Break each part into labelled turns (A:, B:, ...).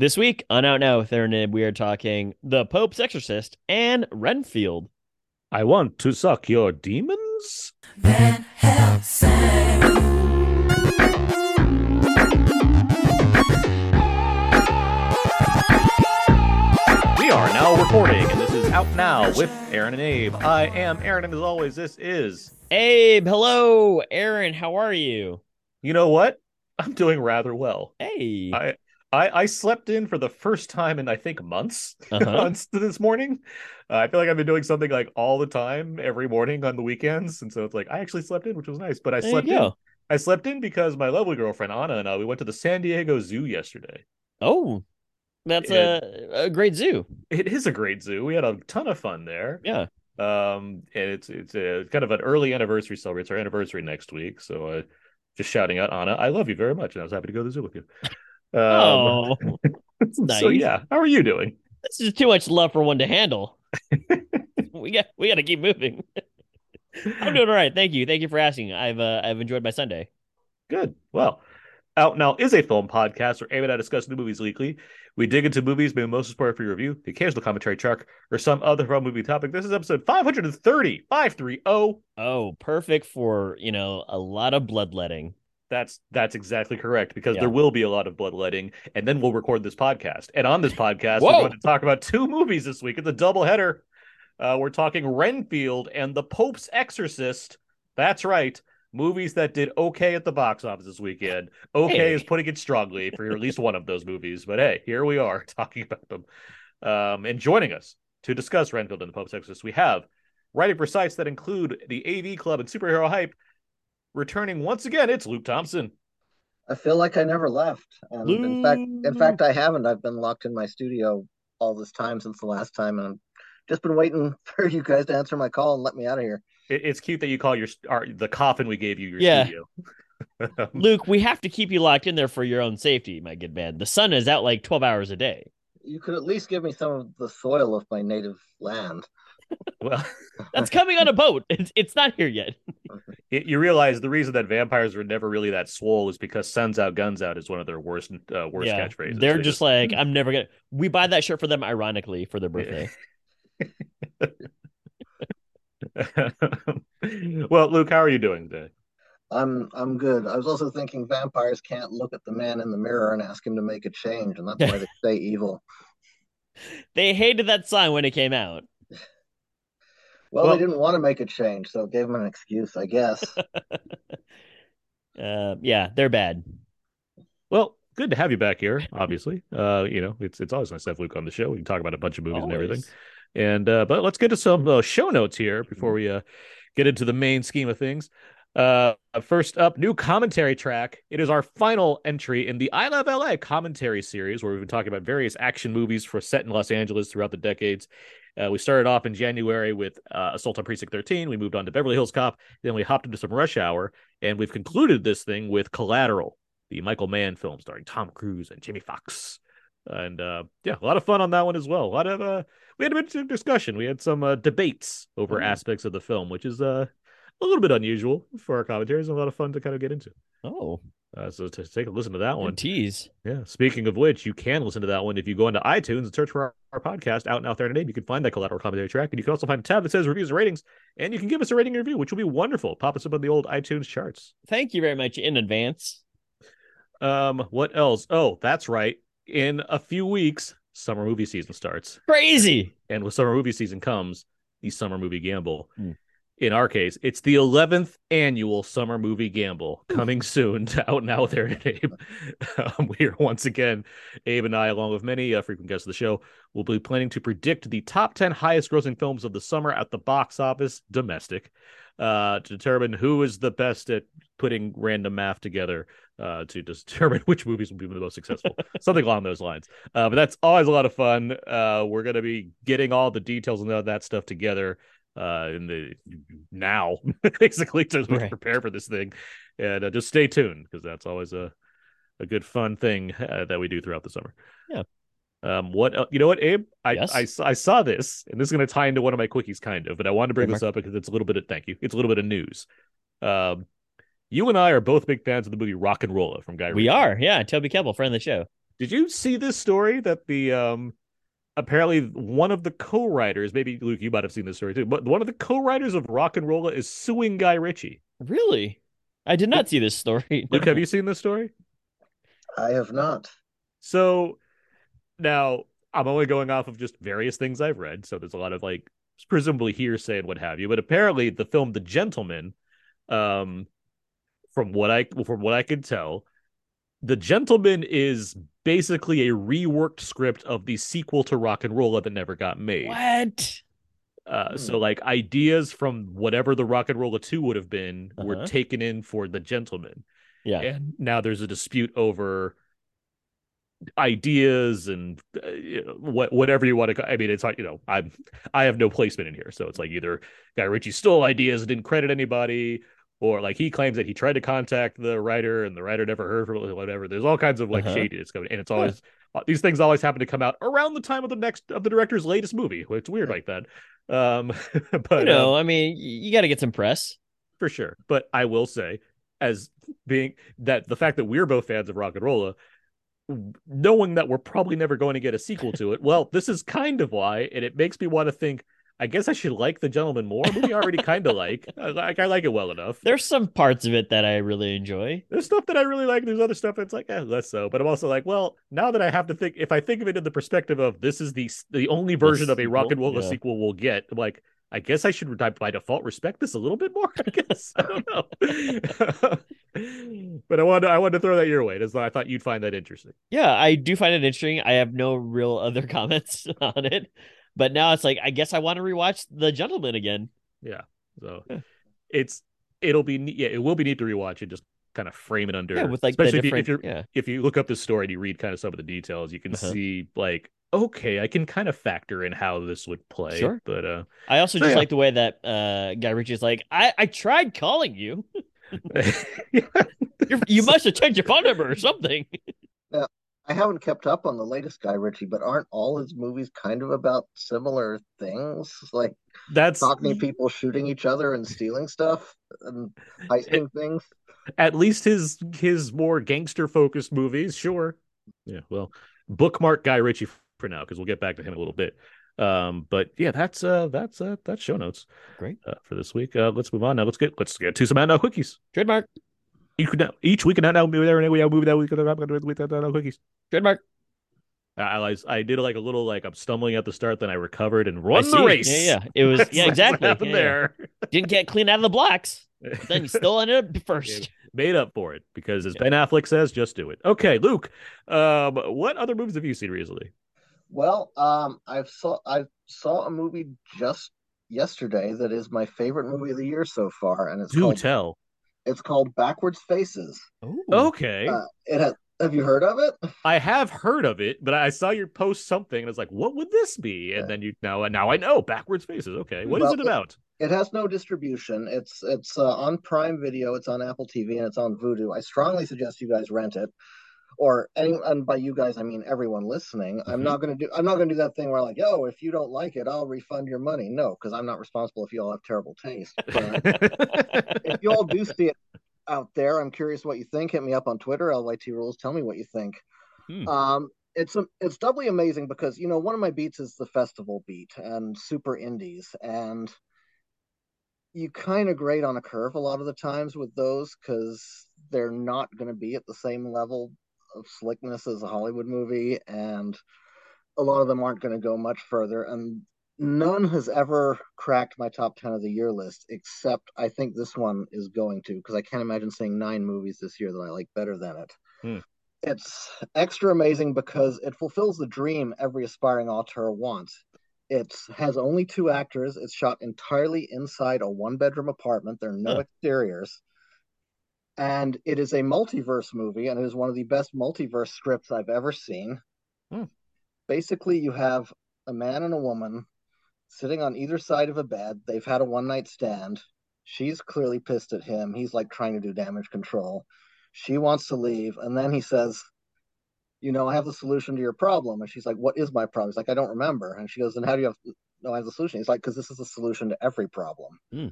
A: This week on Out Now with Aaron Nib, we are talking The Pope's Exorcist and Renfield.
B: I want to suck your demons.
C: Van Helsing.
B: We are now recording, and this is Out Now with Aaron and Abe. I am Aaron, and as always, this is.
A: Abe, hello. Aaron, how are you?
B: You know what? I'm doing rather well.
A: Hey.
B: I I, I slept in for the first time in I think months
A: Uh-huh.
B: this morning. Uh, I feel like I've been doing something like all the time, every morning on the weekends, and so it's like I actually slept in, which was nice. But I
A: There
B: slept in. I slept in because my lovely girlfriend Anna and I we went to the San Diego Zoo yesterday.
A: Oh, that's a, a great zoo.
B: It is a great zoo. We had a ton of fun there.
A: Yeah.
B: Um, and it's it's a kind of an early anniversary celebration. It's our anniversary next week, so uh, just shouting out Anna, I love you very much, and I was happy to go to the zoo with you. Um,
A: oh,
B: so
A: nice.
B: yeah, how are you doing?
A: this is too much love for one to handle. we got we got to keep moving. I'm doing all right. Thank you. Thank you for asking. I've uh, I've enjoyed my Sunday.
B: Good. Well, Out Now is a film podcast where Amy and I discuss new movies weekly. We dig into movies, maybe most support for your review, the occasional commentary track, or some other film movie topic. This is episode 530, 530.
A: Oh, perfect for you know a lot of bloodletting.
B: That's that's exactly correct because
A: Yeah.
B: there will be a lot of bloodletting, and then we'll record this podcast. And on this podcast,
A: Whoa.
B: we're going to talk about two movies this week. It's a double header. Uh, we're talking Renfield and The Pope's Exorcist. That's right, movies that did okay at the box office this weekend. Okay
A: Hey.
B: is putting it strongly for at least one of those movies, but hey, here we are talking about them. Um, and joining us to discuss Renfield and The Pope's Exorcist, we have writing for sites that include the AV Club and Superhero Hype. Returning once again, it's Luke Thompson.
D: I feel like I never left. And in fact, in fact, I haven't. I've been locked in my studio all this time since the last time, and I've just been waiting for you guys to answer my call and let me out of here.
B: It, it's cute that you call your our, the coffin we gave you your
A: Yeah.
B: studio.
A: Luke, we have to keep you locked in there for your own safety, my good man. The sun is out like 12 hours a day.
D: You could at least give me some of the soil of my native land.
B: Well,
A: That's coming on a boat. It's, it's not here yet.
B: it, you realize the reason that vampires were never really that swole is because "Suns out, guns out" is one of their worst uh, worst
A: yeah.
B: catchphrases.
A: They're
B: They
A: just like, I'm never going to. We buy that shirt for them ironically for their birthday.
B: well, Luke, how are you doing today?
D: I'm I'm good. I was also thinking vampires can't look at the man in the mirror and ask him to make a change, and that's why they stay evil.
A: They hated that sign when it came out.
D: Well,
B: Well-
D: they didn't want to make a change, so it gave them an excuse, I guess.
A: Uh, yeah, they're bad.
B: Well, good to have you back here. Obviously, uh, you know it's it's always nice to have Luke on the show. We can talk about a bunch of movies and everything. And uh, but let's get to some uh, show notes here before we uh, get into the main scheme of things. Uh, first up, new commentary track. It is our final entry in the I Love LA commentary series, where we've been talking about various action movies for set in Los Angeles throughout the decades. Uh, we started off in January with uh, Assault on Precinct 13. We moved on to Beverly Hills Cop. Then we hopped into some Rush Hour, and we've concluded this thing with Collateral, the Michael Mann film starring Tom Cruise and Jamie Foxx. And uh, yeah, a lot of fun on that one as well. A lot of uh, we had a bit of discussion. We had some uh, debates over
A: Ooh.
B: aspects of the film, which is uh, a little bit unusual for our commentaries and a lot of fun to kind of get into.
A: Oh,
B: Uh, so to take a listen to that one.
A: good tease.
B: Yeah. Speaking of which, you can listen to that one if you go into iTunes and search for our, our podcast out now there today. You can find that collateral commentary track, and you can also find a tab that says reviews and ratings, and you can give us a rating and review, which will be wonderful. Pop us up on the old iTunes charts.
A: Thank you very much in advance.
B: Um, what else? Oh, that's right. In a few weeks, summer movie season starts.
A: Crazy.
B: And with summer movie season comes the summer movie gamble.
A: Hmm.
B: In our case, it's the 11th annual summer movie gamble coming soon to out now there at Abe. Um, we are once again, Abe and I, along with many uh, frequent guests of the show, will be planning to predict the top 10 highest grossing films of the summer at the box office, domestic, uh, to determine who is the best at putting random math together uh, to determine which movies will be the most successful. Something along those lines. Uh, but that's always a lot of fun. Uh, we're going to be getting all the details and all that stuff together uh, in the now, basically, to
A: Right.
B: prepare for this thing. And uh, just stay tuned because that's always a a good fun thing uh, that we do throughout the summer.
A: Yeah.
B: Um. What el- you know? What Abe? I
A: Yes?
B: I, saw- I saw this, and this is going to tie into one of my quickies, kind of. But I wanted to bring
A: Okay,
B: this up because it's a little bit of thank you. It's a little bit of news. Um. You and I are both big fans of the movie Rock and Rolla from Guy
A: We
B: Ritchie.
A: are. Yeah. Toby Kebbell, friend of the show.
B: Did you see this story that the um apparently one of the co-writers, maybe Luke, you might have seen this story too, but one of the co-writers of Rock and Rolla is suing Guy Ritchie.
A: Really? I did not see this story.
B: Luke, have you seen this story?
D: I have not.
B: So now I'm only going off of just various things I've read. So there's a lot of like presumably hearsay and what have you. But apparently the film The Gentleman, um, from what I from what I could tell, The Gentleman is basically a reworked script of the sequel to Rock and Rolla that never got made.
A: What?
B: Uh,
D: Hmm.
B: so like ideas from whatever the Rock and Rolla 2 would have been were
A: Uh-huh.
B: taken in for The Gentleman.
A: Yeah.
B: And now there's a dispute over ideas and uh, you know, what whatever you want to I mean it's like you know I'm I have no placement in here so it's like either Guy Ritchie stole ideas and didn't credit anybody or like he claims that he tried to contact the writer and the writer never heard from it, whatever there's all kinds of like
A: Uh-huh.
B: shadiness going and it's always uh, these things always happen to come out around the time of the next of the director's latest movie it's weird like that um but
A: you know,
B: um,
A: I mean, you got to get some press.
B: for sure. But I will say, as being that the fact that we're both fans of Rock and Rolla, knowing that we're probably never going to get a sequel to it, well, this is kind of why, and it makes me want to think. I guess I should like the gentleman more. A movie I already kind of like. I like. I like it well enough.
A: There's some parts of it that I really enjoy.
B: There's stuff that I really like. There's other stuff that's like, eh, less so. But I'm also like, well, now that I have to think, if I think of it in the perspective of this is the the only version of a Rock and
A: sequel,
B: Rolla
A: yeah.
B: sequel we'll get, I'm like, I guess I should by default respect this a little bit more. I guess I don't know. but I wanted I wanted to throw that your way. As I thought you'd find that interesting.
A: Yeah, I do find it interesting. I have no real other comments on it. But now it's like, I guess I want to rewatch The Gentleman again. Yeah.
B: So it's it'll be neat. Yeah, it will be neat to rewatch and just kind of frame it under.
A: Yeah, with like the
B: especially if, you, if you're
A: yeah.
B: if you look up the story and you read kind of some of the details, you can
A: Uh-huh.
B: see like okay, I can kind of factor in how this would play.
A: Sure.
B: But uh
A: I also
B: So,
A: just
B: yeah.
A: like the way that uh Guy Ritchie's like, I, I tried calling you. You're, you must have changed your phone number or something.
D: I haven't kept up on the latest Guy Ritchie, but aren't all his movies kind of about similar things? Like
B: that's
D: Cockney people shooting each other and stealing stuff and heisting things?
B: at least his his more gangster focused movies, sure. Yeah, well, bookmark Guy Ritchie for now because we'll get back to him in a little bit. Um, but yeah, that's uh that's uh that's show notes.
A: Great.
B: uh, for this week. Uh, let's move on now. Let's get let's get to some out now quickies.
A: Trademark.
B: Each each week and out now movie there and we have movie that week and out now quickies.
A: Trademark.
B: I, I I did like a little like I'm stumbling at the start, then I recovered and run the race.
A: Yeah, yeah. It was yeah,
B: that's what
A: exactly.
B: happened
A: Yeah, yeah.
B: there.
A: Didn't get clean out of the blocks. But then you still ended up first.
B: Made up for it because as
A: Yeah.
B: Ben Affleck says, just do it. Okay, Luke. Um, what other movies have you seen recently?
D: Well, um, I've saw I saw a movie just yesterday that is my favorite movie of the year so far, and it's
B: Do
D: called
B: tell.
D: It's called Backwards Faces.
A: Ooh.
B: Okay,
D: Uh, it has. Have you heard of it?
B: I have heard of it, but I saw your post something and I was like, "What would this be?" And
D: Yeah.
B: then you now now I know backwards faces. Okay, what is
D: Well,
B: it
D: it-
B: about?
D: It has no distribution. It's it's uh, on Prime Video. It's on Apple TV and it's on Vudu. I strongly suggest you guys rent it, or any and by you guys I mean everyone listening. I'm
B: Mhm.
D: not gonna do I'm not gonna do that thing where like, oh, if you don't like it, I'll refund your money. No, because I'm not responsible if you all have terrible taste. If you all do see it out there, I'm curious what you think. Hit me up on Twitter, LYT Rules. Tell me what you think.
B: Hmm.
D: Um, it's it's doubly amazing because you know one of my beats is the festival beat and super indies, and you kind of grade on a curve a lot of the times with those because they're not going to be at the same level slickness as a Hollywood movie, and a lot of them aren't going to go much further. And none has ever cracked my top 10 of the year list, except I think this one is going to, because I can't imagine seeing nine movies this year that I like better than it.
B: Hmm.
D: It's extra amazing because it fulfills the dream every aspiring auteur wants. It has only two actors. It's shot entirely inside a one bedroom apartment. There are no
A: Huh.
D: exteriors. And it is a multiverse movie, and it is one of the best multiverse scripts I've ever seen.
B: Hmm.
D: Basically, you have a man and a woman sitting on either side of a bed. They've had a one night stand. She's clearly pissed at him. He's like trying to do damage control. She wants to leave. And then he says, You know, I have the solution to your problem. And she's like, What is my problem? He's like, I don't remember. And she goes, and how do you have, no, I have the solution. He's like, Because this is the solution to every problem.
A: Hmm.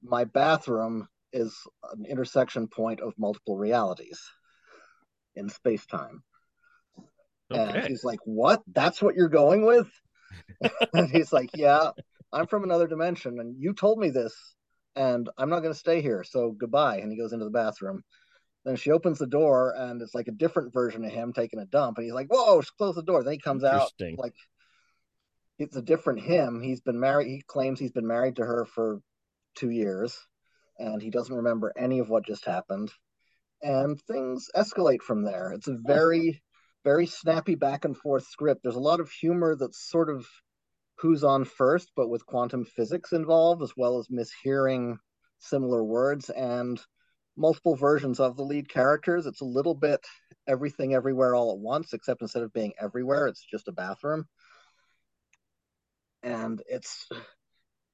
D: My bathroom is an intersection point of multiple realities in space time. And he's like, What? That's what you're going with? and he's like, Yeah, I'm from another dimension, and you told me this, and I'm not going to stay here. So goodbye. And he goes into the bathroom. Then she opens the door, and it's like a different version of him taking a dump. And he's like, Whoa, close the door. Then he comes out like it's a different him. He's been married. He claims he's been married to her for two years, and he doesn't remember any of what just happened. And things escalate from there. It's a very, very snappy back and forth script. There's a lot of humor that's sort of who's on first, but with quantum physics involved, as well as mishearing similar words and multiple versions of the lead characters. It's a little bit everything everywhere all at once, except instead of being everywhere, it's just a bathroom. And it's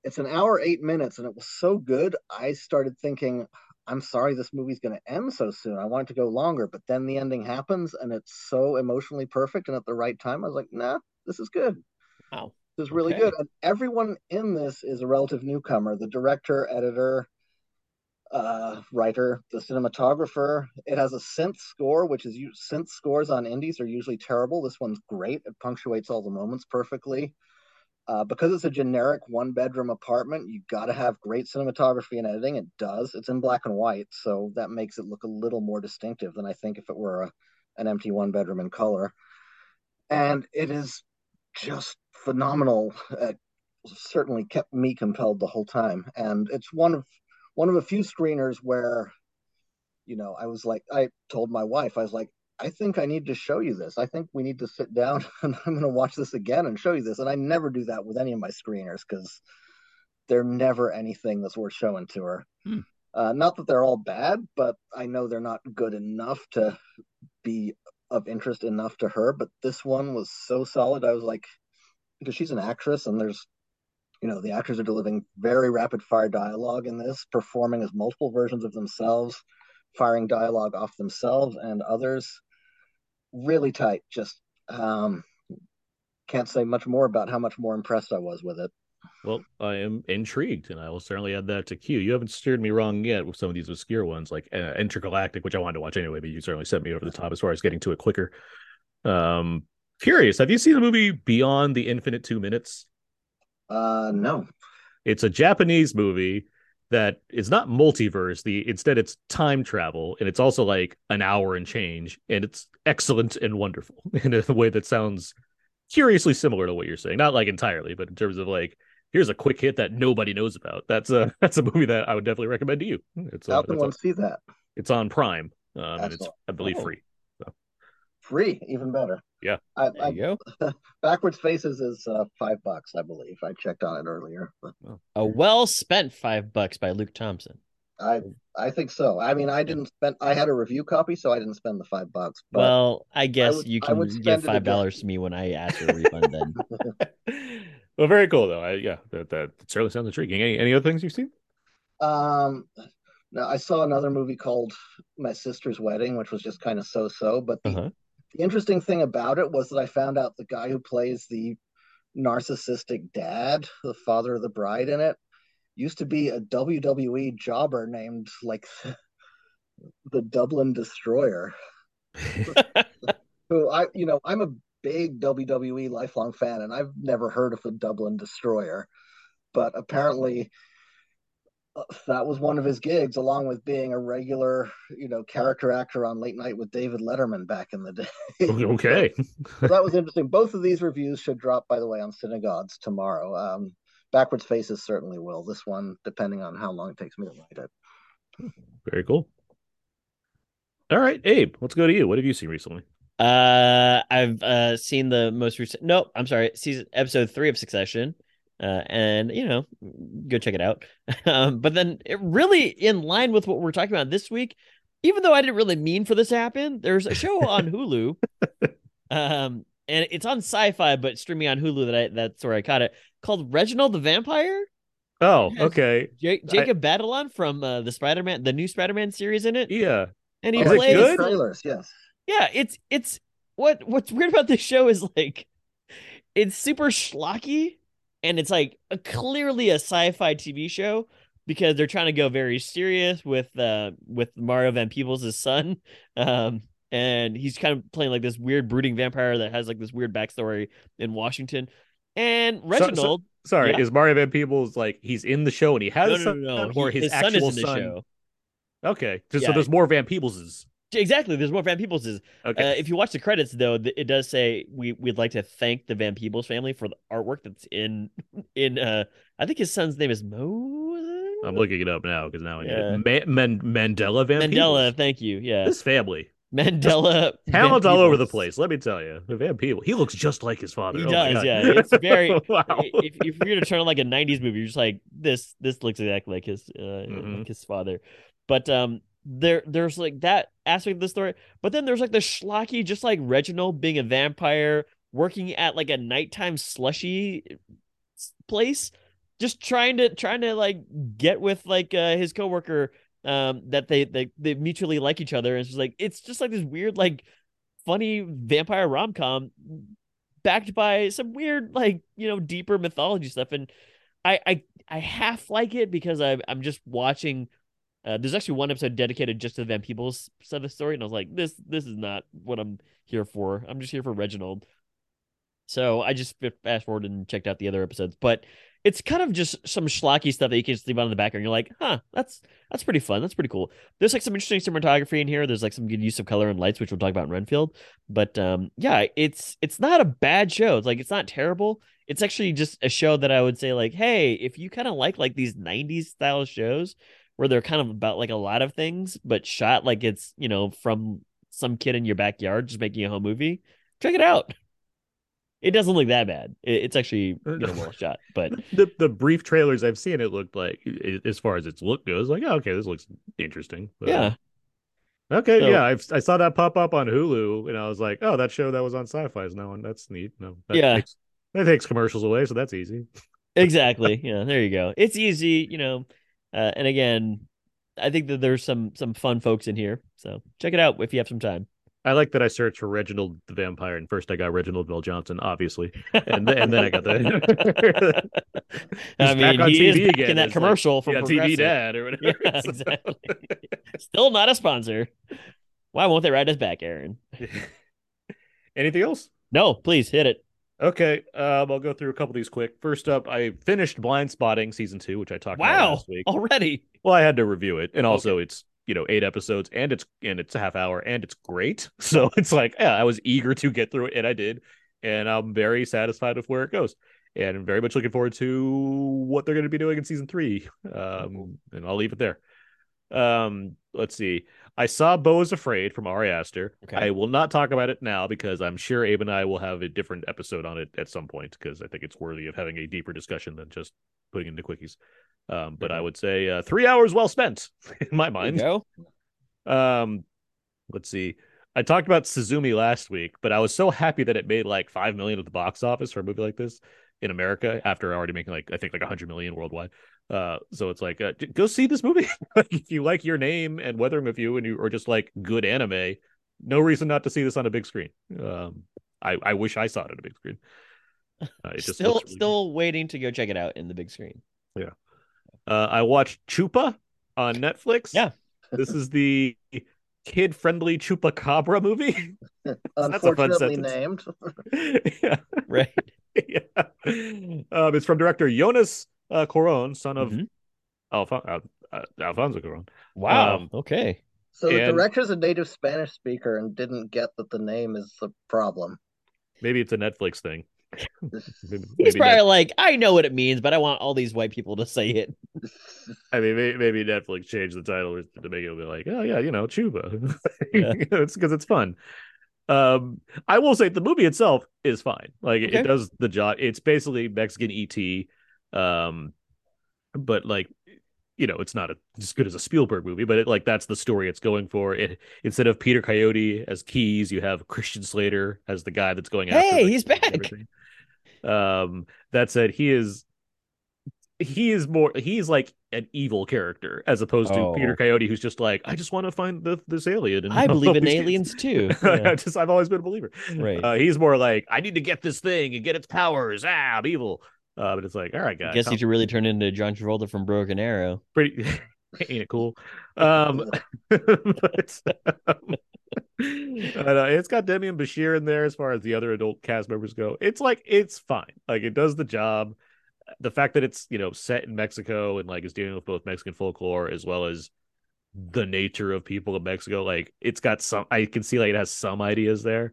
D: it's an hour eight minutes, and it was so good. I started thinking, I'm sorry this movie's going to end so soon. I want it to go longer, but then the ending happens, and it's so emotionally perfect and at the right time. I was like, nah, this is good.
A: Wow.
D: This is really
A: Okay.
D: good. And everyone in this is a relative newcomer. The director, editor, uh, writer, the cinematographer. It has a synth score, which is synth scores on indies are usually terrible. This one's great. It punctuates all the moments perfectly. Uh, because it's a generic one bedroom apartment, you got to have great cinematography and editing. It does. It's in black and white, so that makes it look a little more distinctive than I think if it were a, an empty one bedroom in color. And it is just phenomenal. It certainly kept me compelled the whole time. And it's one of one of a few screeners where, you know, I was like, I told my wife, I was like, I think I need to show you this. I think we need to sit down and I'm going to watch this again and show you this. And I never do that with any of my screeners because they're never anything that's worth showing to her.
B: Hmm.
D: Uh, not that they're all bad, but I know they're not good enough to be of interest enough to her. But this one was so solid. I was like, because she's an actress and there's, you know, the actors are delivering very rapid fire dialogue in this, performing as multiple versions of themselves, firing dialogue off themselves and others really tight. Just um, can't say much more about how much more impressed I was with it.
B: Well, I am intrigued, and I will certainly add that to queue. You haven't steered me wrong yet with some of these obscure ones, like uh, Intergalactic, which I wanted to watch anyway, but you certainly sent me over the top as far as getting to it quicker. Um, curious, have you seen the movie Beyond the Infinite Two Minutes?
D: Uh, no,
B: It's a Japanese movie that is not multiverse. The instead it's time travel, and it's also like an hour and change, and it's excellent and wonderful in a way that sounds curiously similar to what you're saying. Not like entirely, but in terms of like here's a quick hit that nobody knows about. That's a that's a movie that I would definitely recommend to you. It's uh,
D: how can
B: it's,
D: one see that?
B: it's on Prime, um, and it's I believe
A: Oh.
B: free.
D: Free, even better.
B: Yeah.
D: I,
A: There
D: I,
A: you go.
D: backwards faces is uh, five bucks, I believe. I checked on it earlier.
A: A well spent five bucks by Luke Thompson.
D: I I think so. I mean, I didn't spend. I had a review copy, so I didn't spend the five bucks. But
A: well, I guess
D: would-
A: you can give five dollars to me when I ask for a refund. Then
B: well, very cool though. I, yeah, that that certainly sounds intriguing. Any any other things you've seen?
D: Um, now I saw another movie called My Sister's Wedding, which was just kind of so-so. But the,
A: Uh-huh.
D: The interesting thing about it was that I found out the guy who plays the narcissistic dad, the father of the bride in it, used to be a WWE jobber named like the Dublin Destroyer. Who I, you know, I'm a big WWE lifelong fan, and I've never heard of the Dublin Destroyer, but apparently that was one of his gigs, along with being a regular, you know, character actor on Late Night with David Letterman back in the day.
B: okay.
D: So that was interesting. Both of these reviews should drop, by the way, on Synagogues tomorrow. Um, Backwards Faces certainly will. This one, depending on how long it takes me to write it.
B: Very cool. All right, Abe, let's go to you. What have you seen recently?
A: Uh, I've uh seen the most recent. No, I'm sorry, season episode three of Succession. Uh, and you know, go check it out. Um, but then it really in line with what we're talking about this week. Even though I didn't really mean for this to happen, there's a show on Hulu. Um, and it's on Sci-Fi, but streaming on Hulu. That I that's where I caught it. Called Reginald the Vampire.
B: Oh, okay.
A: J- Jacob Batalon from uh, the Spider-Man, the new Spider-Man series in it,
B: Yeah.
A: and he
B: Is it
A: plays
B: good?
D: trailers, yes.
A: yeah, it's it's what what's weird about this show is like it's super schlocky and it's like a, clearly a sci-fi TV show because they're trying to go very serious with uh with Mario Van Peebles' son. Um and he's kind of playing like this weird brooding vampire that has like this weird backstory in Washington. And Reginald,
B: Sorry,
A: Yeah.
B: is Mario Van Peebles like he's in the show and he has
A: no, no, no, no,
B: or
A: he-
B: his,
A: son
B: actual
A: is in the
B: son?
A: show.
B: Okay, just
A: Yeah.
B: so there's more Van Peebleses.
A: Exactly. There's more Van Peebles. Uh, if you watch the credits, though, th- it does say we we'd like to thank the Van Peebles family for the artwork that's in in. uh I think his son's name is Mo.
B: I'm looking it up now because now I
A: Yeah.
B: it. Ma- Man- Mandela Van
A: Mandela.
B: Peebles.
A: Thank you. Yeah,
B: This family,
A: Mandela. Van
B: talent all over the place. Let me tell you, the Van Peebles. He looks just like his father.
A: He
B: Oh
A: does, yeah. It's very-
B: wow.
A: if, if you're to turn on like a 90s movie you're just like this this looks exactly like his uh
B: Mhm.
A: like his father but um there there's like that aspect of the story but then there's like the schlocky just like reginald being a vampire working at like a nighttime slushy place just trying to trying to like get with like uh his coworker um that they they, they mutually like each other and it's just like it's just like this weird like funny vampire rom-com backed by some weird like you know deeper mythology stuff and i i i half like it because i i'm just watching uh, there's actually one episode dedicated just to the Van Peebles side of the story, and I was like, "This, this is not what I'm here for. I'm just here for Reginald." So I just fast forwarded and checked out the other episodes, but it's kind of just some schlocky stuff that you can just leave on in the background. You're like, "Huh, that's that's pretty fun. That's pretty cool." There's like some interesting cinematography in here. There's like some good use of color and lights, which we'll talk about in Renfield. But um, yeah, it's it's not a bad show. It's like it's not terrible. It's actually just a show that I would say like, hey, if you kind of like like these '90s style shows where they're kind of about like a lot of things, but shot like it's you know from some kid in your backyard just making a home movie, check it out. It doesn't look that bad. It's actually you know well shot, but
B: the the brief trailers I've seen, it looked like, as far as its look goes, like, oh, okay, this looks interesting. But-
A: yeah,
B: Okay,
A: So-
B: yeah, I've, I saw that pop up on Hulu, and I was like, "Oh, that show that was on Sci-Fi is now on. That's neat." No, that
A: Yeah.
B: takes, that takes commercials away, so that's easy.
A: exactly. Yeah, there you go. It's easy, you know. Uh, and again, I think that there's some some fun folks in here, so check it out if you have some time.
B: I like that I searched for Reginald the Vampire, and first I got Reginald VelJohnson, obviously, and then, and then I got the.
A: I mean, he is
B: TV
A: back
B: again
A: in that
B: as, like,
A: commercial from
B: yeah, TV Dad or whatever.
A: Yeah, exactly. Still not a sponsor. Why won't they write us back, Aaron?
B: Anything else?
A: No, please hit it.
B: Okay, um, I'll go through a couple of these quick. First up, I finished Blindspotting season two, which I talked about
A: Wow,
B: last week.
A: already.
B: Well, I had to review it, and also it's you know eight episodes, and it's and it's a half hour, and it's great. So it's like, yeah, I was eager to get through it, and I did, and I'm very satisfied with where it goes, and I'm very much looking forward to what they're going to be doing in season three. Um, and I'll leave it there. Um, let's see. I saw Beau is Afraid from Ari Aster.
A: Okay.
B: I will not talk about it now because I'm sure Abe and I will have a different episode on it at some point because I think it's worthy of having a deeper discussion than just putting into quickies. Um, but I would say uh, three hours well spent in my mind. Um, let's see. I talked about Suzume last week, but I was so happy that it made like five million at the box office for a movie like this in America after already making like I think like a hundred million worldwide. Uh, so it's like uh, go see this movie like, if you like your name and Weathering with You, and you or just like good anime. No reason not to see this on a big screen. Um, I I wish I saw it on a big screen. Uh, it just
A: still
B: looks really good.
A: still waiting to go check it out in the big screen. Yeah.
B: Uh, I watched Chupa on Netflix.
A: Yeah.
B: this is the kid-friendly Chupacabra movie. a fun
D: Unfortunately named.
B: yeah,
A: Right.
B: yeah. Um, it's from director Jonas uh, Cuarón, son of
A: Mhm.
B: Alfon- uh, uh, Alfonso Cuarón.
A: Wow.
B: Um,
A: okay.
D: So the
B: And-
D: director's a native Spanish speaker and didn't get that the name is the problem.
B: Maybe it's a Netflix thing. Maybe,
A: He's
B: maybe
A: probably
B: Net-
A: like, I know what it means, but I want all these white people to say it.
B: I mean, maybe, maybe Netflix changed the title to make it be like, oh yeah, you know, Chuba.
A: Yeah.
B: it's because it's fun. Um, I will say the movie itself is fine. Like
A: Okay.
B: it does the job. It's basically Mexican ET, um, but like you know, it's not a, as good as a Spielberg movie, but it, like that's the story it's going for. It instead of Peter Coyote as Keys, you have Christian Slater as the guy that's going after.
A: Hey,
B: the
A: he's back.
B: Um, that said, he is he is more he's like an evil character as opposed to
A: Oh.
B: Peter Coyote, who's just like, I just want to find the, this alien. And
A: I believe in
B: always-
A: aliens too.
B: I
A: Yeah.
B: just I've always been a believer.
A: Right.
B: Uh, he's more like, I need to get this thing and get its powers. Ah, I'm evil. Uh, but it's like, all right,
A: I
B: guys.
A: guess
B: calm-
A: you should really turn into John Travolta from Broken Arrow.
B: pretty ain't it cool? Um, but um, uh, it's got Demián Bichir in there as far as the other adult cast members go. It's like it's fine. Like it does the job. The fact that it's you know set in Mexico and like is dealing with both Mexican folklore as well as the nature of people in Mexico. Like it's got some. I can see like it has some ideas there.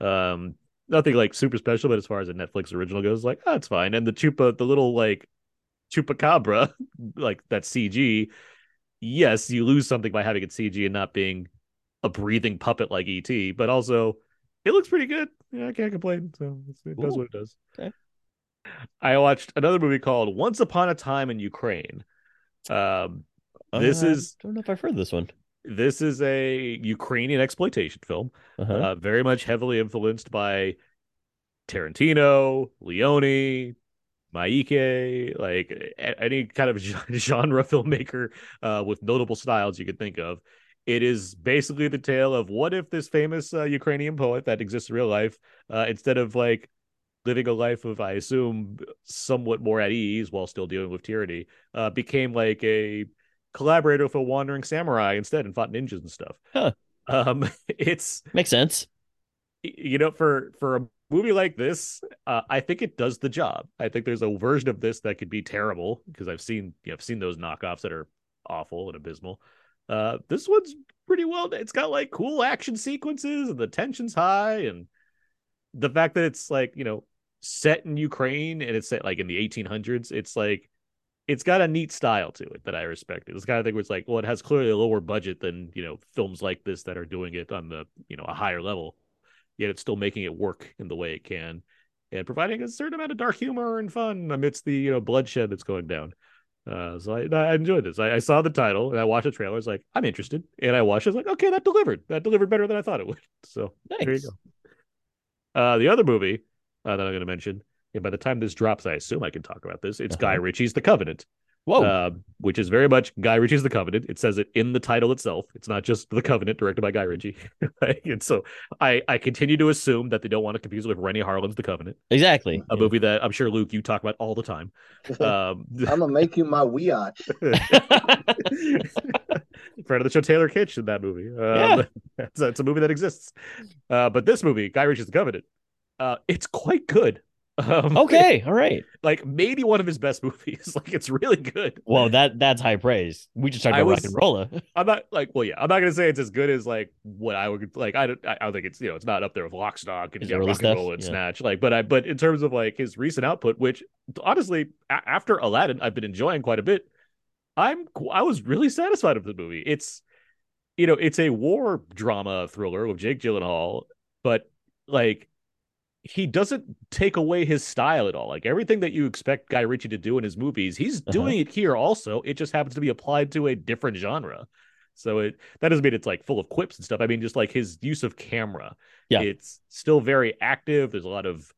B: Um, nothing like super special, but as far as a Netflix original goes, like oh, it's fine. And the chupa, the little like chupacabra, like that CG. Yes, you lose something by having it CG and not being a breathing puppet like ET, but also it looks pretty good. Yeah, I can't complain. So it does
A: Ooh,
B: what it does.
A: okay.
B: I watched another movie called Once Upon a Time in Ukraine. Um, this
A: Uh,
B: is
A: I don't know if I've heard this one.
B: This is a Ukrainian exploitation film,
A: Uh-huh.
B: uh, very much heavily influenced by Tarantino, Leone, Miike, like any kind of genre filmmaker uh, with notable styles you could think of. It is basically the tale of what if this famous uh, Ukrainian poet that exists in real life, uh, instead of like living a life of, I assume, somewhat more at ease while still dealing with tyranny, uh, became like a collaborator with a wandering samurai instead and fought ninjas and stuff.
A: Huh.
B: Um, it's
A: Makes sense.
B: you know for for a movie like this uh, i think it does the job i think there's a version of this that could be terrible because i've seen you know, i've seen those knockoffs that are awful and abysmal uh this one's pretty well it's got like cool action sequences and the tension's high and the fact that it's like you know set in ukraine and it's set like in the 1800s it's like it's got a neat style to it that i respect it's the kind of thing where it's like well it has clearly a lower budget than you know films like this that are doing it on the you know a higher level yet it's still making it work in the way it can and providing a certain amount of dark humor and fun amidst the you know bloodshed that's going down uh, so I, I enjoyed this. I, I saw the title and I watched the trailer. I was like, I'm interested, and I watched. it. I was like, okay, that delivered. That delivered better than I thought it would. So there you go. Uh, the other movie uh, that I'm going to mention, and by the time this drops, I assume I can talk about this. It's Guy
A: Uh-huh.
B: Ritchie's The Covenant
A: Whoa.
B: uh, which is very much Guy Ritchie's The Covenant. It says it in the title itself. It's not just The Covenant, directed by Guy Ritchie. And so I, I continue to assume that they don't want to confuse it with Renny Harlin's The Covenant,
A: exactly.
B: a movie that I'm sure Luke you talk about all the time. Um,
D: I'm gonna make you my wiatch.
B: friend of the show Taylor Kitsch in that movie. Um,
A: Yeah.
B: it's, a, it's a movie that exists. Uh, but this movie, Guy Ritchie's The Covenant, uh, it's quite good. Um,
A: okay. All right.
B: like maybe one of his best movies. like it's really good.
A: Well, that that's high praise. We just talked about
B: was-
A: rock and roller.
B: I'm not like, well, yeah, I'm not gonna say it's as good as like what I would like. I don't, I don't think it's you know, it's not up there with Lock, Stock, and yeah, Rock and Roll and
A: yeah.
B: Snatch. Like, but I, but in terms of like his recent output, which honestly, a- after Aladdin, I've been enjoying quite a bit. I'm, I was really satisfied with the movie. It's, you know, it's a war drama thriller with Jake Gyllenhaal, but like he doesn't take away his style at all. Like everything that you expect Guy Ritchie to do in his movies, he's
A: Uh-huh.
B: doing it here also. It just happens to be applied to a different genre. So it that doesn't mean it's like full of quips and stuff. I mean, just like his use of camera.
A: Yeah.
B: It's still very active. There's a lot of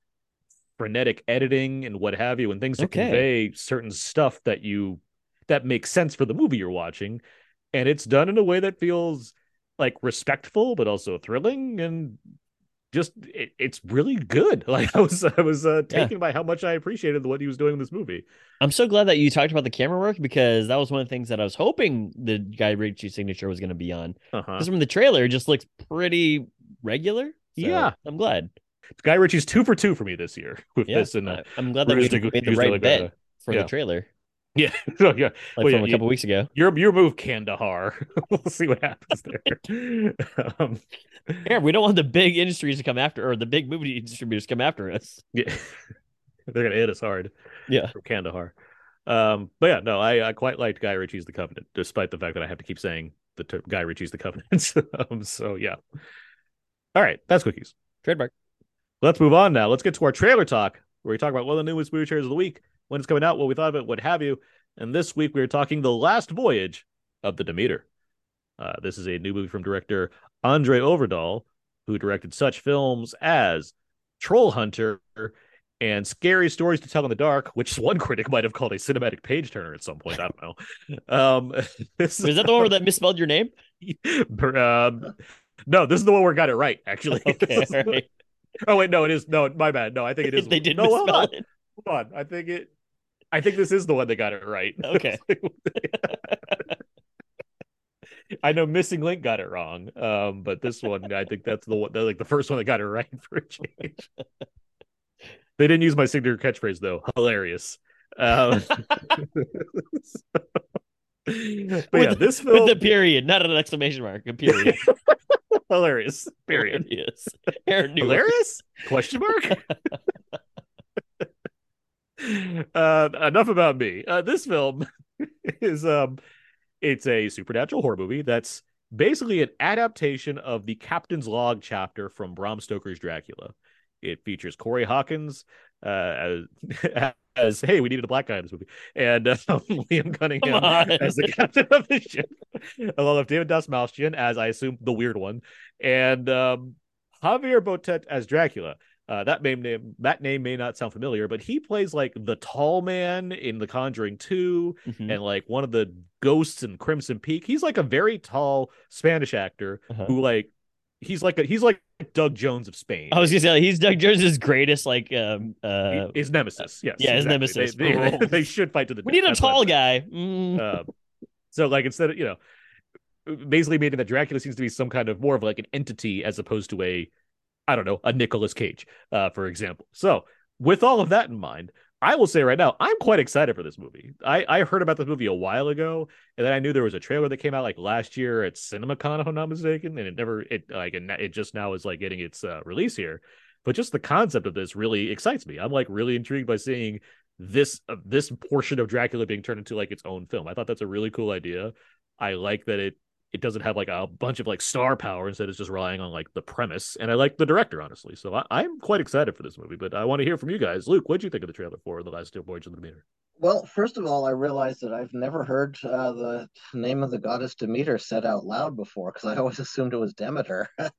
B: frenetic editing and what have you, and things to
A: Okay.
B: convey certain stuff that you that makes sense for the movie you're watching. And it's done in a way that feels like respectful, but also thrilling and just it, it's really good. Like I was I was uh,
A: Yeah.
B: taken by how much I appreciated what he was doing in this movie.
A: I'm so glad that you talked about the camera work because that was one of the things that I was hoping the Guy Ritchie signature was going to be on.
B: Uh-huh.
A: Because from the trailer, it just looks pretty regular. So
B: Yeah.
A: I'm glad.
B: Guy Ritchie's two for two for me this year with
A: Yeah,
B: this and uh,
A: I'm glad that we
B: Ruse
A: made the
B: Ruse
A: right bet for
B: Yeah.
A: the trailer,
B: yeah, oh, yeah.
A: like
B: Well, yeah,
A: from a
B: you-
A: couple weeks ago.
B: Your your move, Kandahar. we'll see what happens there. um,
A: Yeah, we don't want the big industries to come after, or the big movie distributors come after us.
B: yeah, they're gonna hit us hard.
A: Yeah.
B: from Kandahar. Um, but yeah, no, I, I quite liked Guy Ritchie's The Covenant, despite the fact that I have to keep saying the ter- Guy Ritchie's The Covenant. um, so yeah. All right, that's cookies.
A: Trademark.
B: Let's move on now. Let's get to our trailer talk, where we talk about one of the newest movie trailers of the week, when it's coming out, what we thought of it, what have you. And this week we are talking The Last Voyage of the Demeter. Uh, this is a new movie from director André Øvredal, who directed such films as Trollhunter and Scary Stories to Tell in the Dark, which one critic might have called a cinematic page turner at some point. I don't know. Um, this
A: Is that the one where that misspelled your name?
B: um, no, this is the one where I got it right, actually.
A: Okay,
B: is- Oh wait, no, it is no, my bad. No, I think it is.
A: they did
B: no,
A: misspell
B: on,
A: it.
B: hold on. I think it. I think this is the one that got it right.
A: Okay.
B: I know Missing Link got it wrong, um, but this one, I think that's the one, like the first one that got it right for a change. they didn't use my signature catchphrase though. Hilarious. Um, but yeah,
A: With-
B: this
A: with
B: film
A: the period, not an exclamation mark, a period.
B: hilarious. Period.
A: Hilarious. Aaron.
B: Hilarious? Question mark. Uh, enough about me. Uh, this film is um, it's a supernatural horror movie that's basically an adaptation of the Captain's Log chapter from Bram Stoker's Dracula. It features Corey Hawkins uh, as, as hey, we needed a black guy in this movie, and uh, Liam Cunningham as the captain of the ship, along with David Dastmalchian as I assume the weird one, and um, Javier Botet as Dracula. Uh, that name, name that name may not sound familiar, but he plays like the tall man in The Conjuring 2
A: Mhm.
B: and like one of the ghosts in Crimson Peak. He's like a very tall Spanish actor
A: Uh-huh.
B: who like he's like a he's like Doug Jones of Spain.
A: I was gonna say he's Doug Jones's greatest like um uh
B: his nemesis. Yes.
A: yeah, his
B: exactly.
A: nemesis.
B: They, they,
A: Oh.
B: they should fight to the
A: we need a tall guy. Mm.
B: Uh, so like instead of you know basically meaning that Dracula seems to be some kind of more of like an entity as opposed to a I don't know a Nicolas Cage uh for example. So with all of that in mind, I will say right now I'm quite excited for this movie. I I heard about this movie a while ago and then I knew there was a trailer that came out like last year at CinemaCon if I'm not mistaken and it never it like it, just now is like getting its uh, release here. But just the concept of this really excites me. I'm like really intrigued by seeing this uh, this portion of Dracula being turned into like its own film. I thought that's a really cool idea. I like that it it doesn't have like a bunch of like star power instead it's just relying on like the premise and I like the director honestly. So I, I'm quite excited for this movie, but I want to hear from you guys. Luke, what do you think of the trailer for The Last Two Voyage of the Demeter?
D: Well, first of all, I realized that I've never heard uh, the name of the goddess Demeter said out loud before because I always assumed it was Demeter.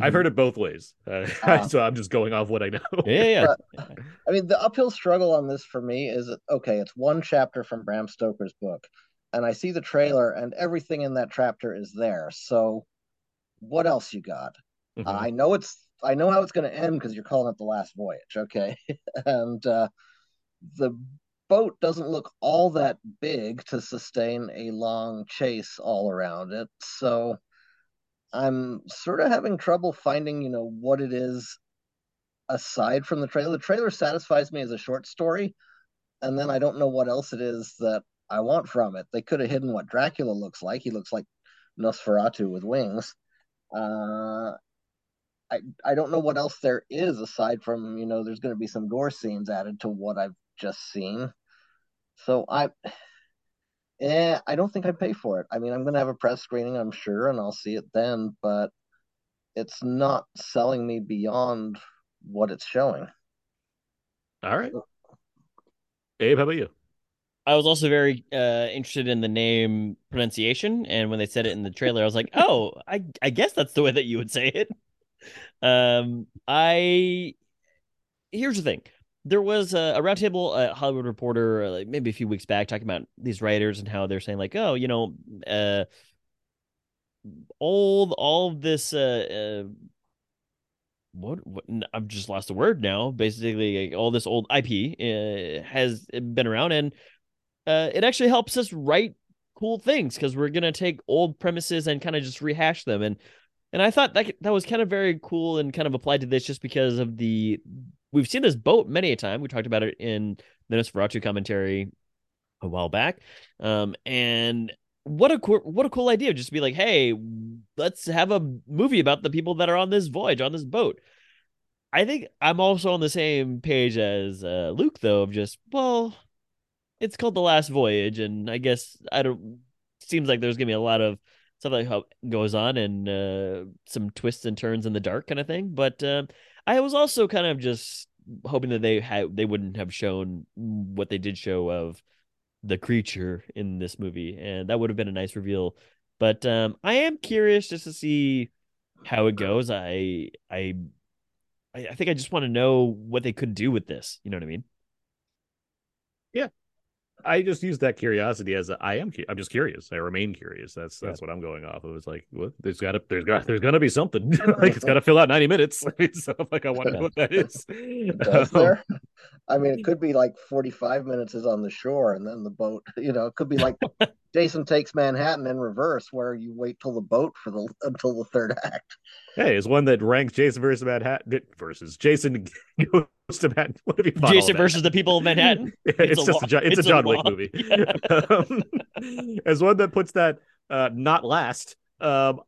B: I've heard it both ways, uh,
D: Ah.
B: so I'm just going off what I know.
A: Yeah, yeah.
D: I mean, the uphill struggle on this for me is okay, it's one chapter from Bram Stoker's book, and I see the trailer, and everything in that chapter is there. So, what else you got?
B: Mhm.
D: I know it's I know how it's going to end because you're calling it the last voyage, okay? and uh, the boat doesn't look all that big to sustain a long chase all around it. So I'm sort of having trouble finding, you know, what it is aside from the trailer. The trailer satisfies me as a short story, and then I don't know what else it is that I want from it. They could have hidden what Dracula looks like. He looks like Nosferatu with wings. Uh, I I don't know what else there is aside from you know there's going to be some gore scenes added to what I've just seen. So I, eh, I don't think I'd pay for it. I mean, I'm going to have a press screening, I'm sure, and I'll see it then. But it's not selling me beyond what it's showing.
B: All right. Abe, how about you?
A: I was also very uh, interested in the name pronunciation, and when they said it in the trailer, I was like, "Oh, I I guess that's the way that you would say it." Um, I here's the thing: there was a, a roundtable at Hollywood Reporter, uh, like maybe a few weeks back, talking about these writers and how they're saying like, "Oh, you know, uh, all all of this uh, uh what, what I've just lost the word now. Basically, like, all this old IP uh, has been around, and uh, it actually helps us write cool things because we're gonna take old premises and kind of just rehash them. And and I thought that that was kind of very cool and kind of applied to this just because of the we've seen this boat many a time. We talked about it in the Nosferatu commentary a while back, um, and what a cool what a cool idea just to be like hey let's have a movie about the people that are on this voyage on this boat i think i'm also on the same page as uh, luke though of just well it's called the last voyage and i guess i don't seems like there's gonna be a lot of stuff like how goes on and uh, some twists and turns in the dark kind of thing but um i was also kind of just hoping that they had they wouldn't have shown what they did show of the creature in this movie, and that would have been a nice reveal. But um, I am curious just to see how it goes. I I I think I just want to know what they could do with this. You know what I mean?
B: I just used that curiosity as a, I am. I'm just curious. I remain curious. That's
A: Yeah.
B: that's what I'm going off. It was like, what? There's got to there's got there's gonna be something. like it's got to fill out 90 minutes. so like I want to know what that is. Um,
D: there? I mean, it could be like 45 minutes is on the shore and then the boat, you know, it could be like Jason takes Manhattan in reverse where you wait till the boat for the until the third act.
B: Hey, is one that ranks Jason versus Manhattan versus Jason goes to Manhattan. What have you
A: Jason
B: that?
A: versus the people of Manhattan.
B: Yeah, it's,
A: a
B: just a, Jo- it's,
A: it's
B: a
A: a
B: John Wick movie.
A: Yeah.
B: Um, as one that puts that uh, not last, um,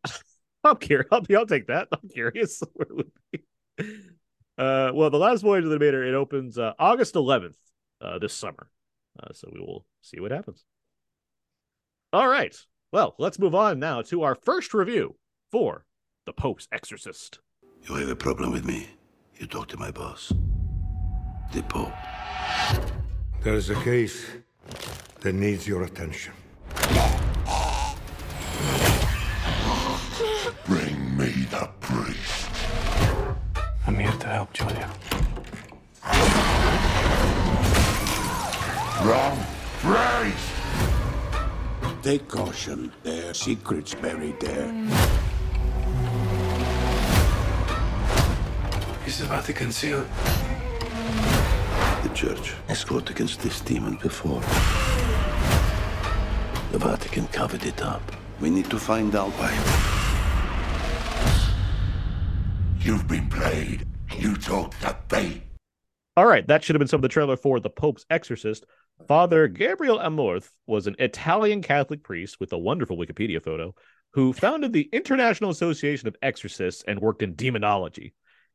B: I'm curious. I'll, I'll take that. I'm curious. Where it would be. Uh, well, the last voyage of the Demeter it opens uh, August 11th uh, this summer, uh, so we will see what happens. All right. Well, let's move on now to our first review for the Pope's Exorcist.
E: You have a problem with me? You talk to my boss, the Pope.
F: There is a case that needs your attention.
E: Bring me the priest.
G: I'm here to help, Julia.
E: Wrong priest! Take caution. There are secrets buried there.
G: Is the Vatican sealed?
E: The church has fought against this demon before. The Vatican covered it up. We need to find out why. You've been played. You talk to fate.
B: All right, that should have been some of the trailer for The Pope's Exorcist. Father Gabriel Amorth was an Italian Catholic priest with a wonderful Wikipedia photo who founded the International Association of Exorcists and worked in demonology.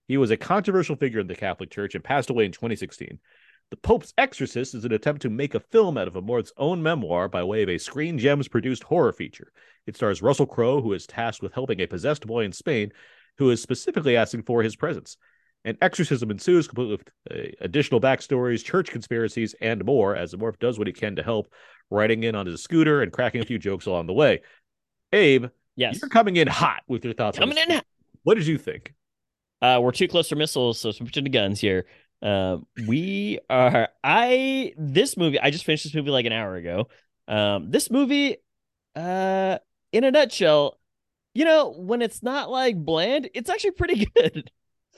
B: He was a controversial figure in the Catholic Church and passed away in 2016. The Pope's Exorcist is an attempt to make a film out of Amorth's own memoir by way of a Screen Gems produced horror feature. It stars Russell Crowe, who is tasked with helping a possessed boy in Spain who is specifically asking for his presence. An exorcism ensues, complete with uh, additional backstories, church conspiracies, and more, as Amorth does what he can to help, riding in on his scooter and cracking a few jokes along the way. Abe,
A: Yes.
B: you're coming in hot with your thoughts.
A: Coming in
B: film. What did you think?
A: Uh, we're too close for missiles, so switching to guns here. Uh, we are. I this movie. I just finished this movie like an hour ago. Um, this movie, uh, in a nutshell, you know, when it's not like bland, it's actually pretty good.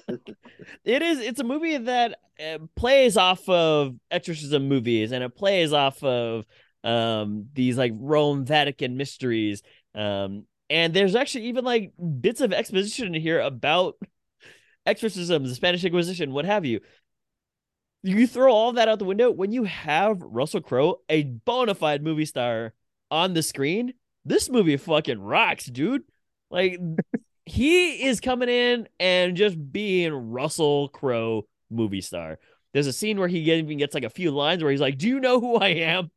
A: it is. It's a movie that uh, plays off of exorcism movies, and it plays off of um these like Rome Vatican mysteries. Um, and there's actually even like bits of exposition in here about exorcisms, the Spanish Inquisition, what have you. You throw all that out the window when you have Russell Crowe, a bona fide movie star, on the screen. This movie fucking rocks, dude. Like he is coming in and just being Russell Crowe movie star. There's a scene where he even gets like a few lines where he's like, "Do you know who I am?"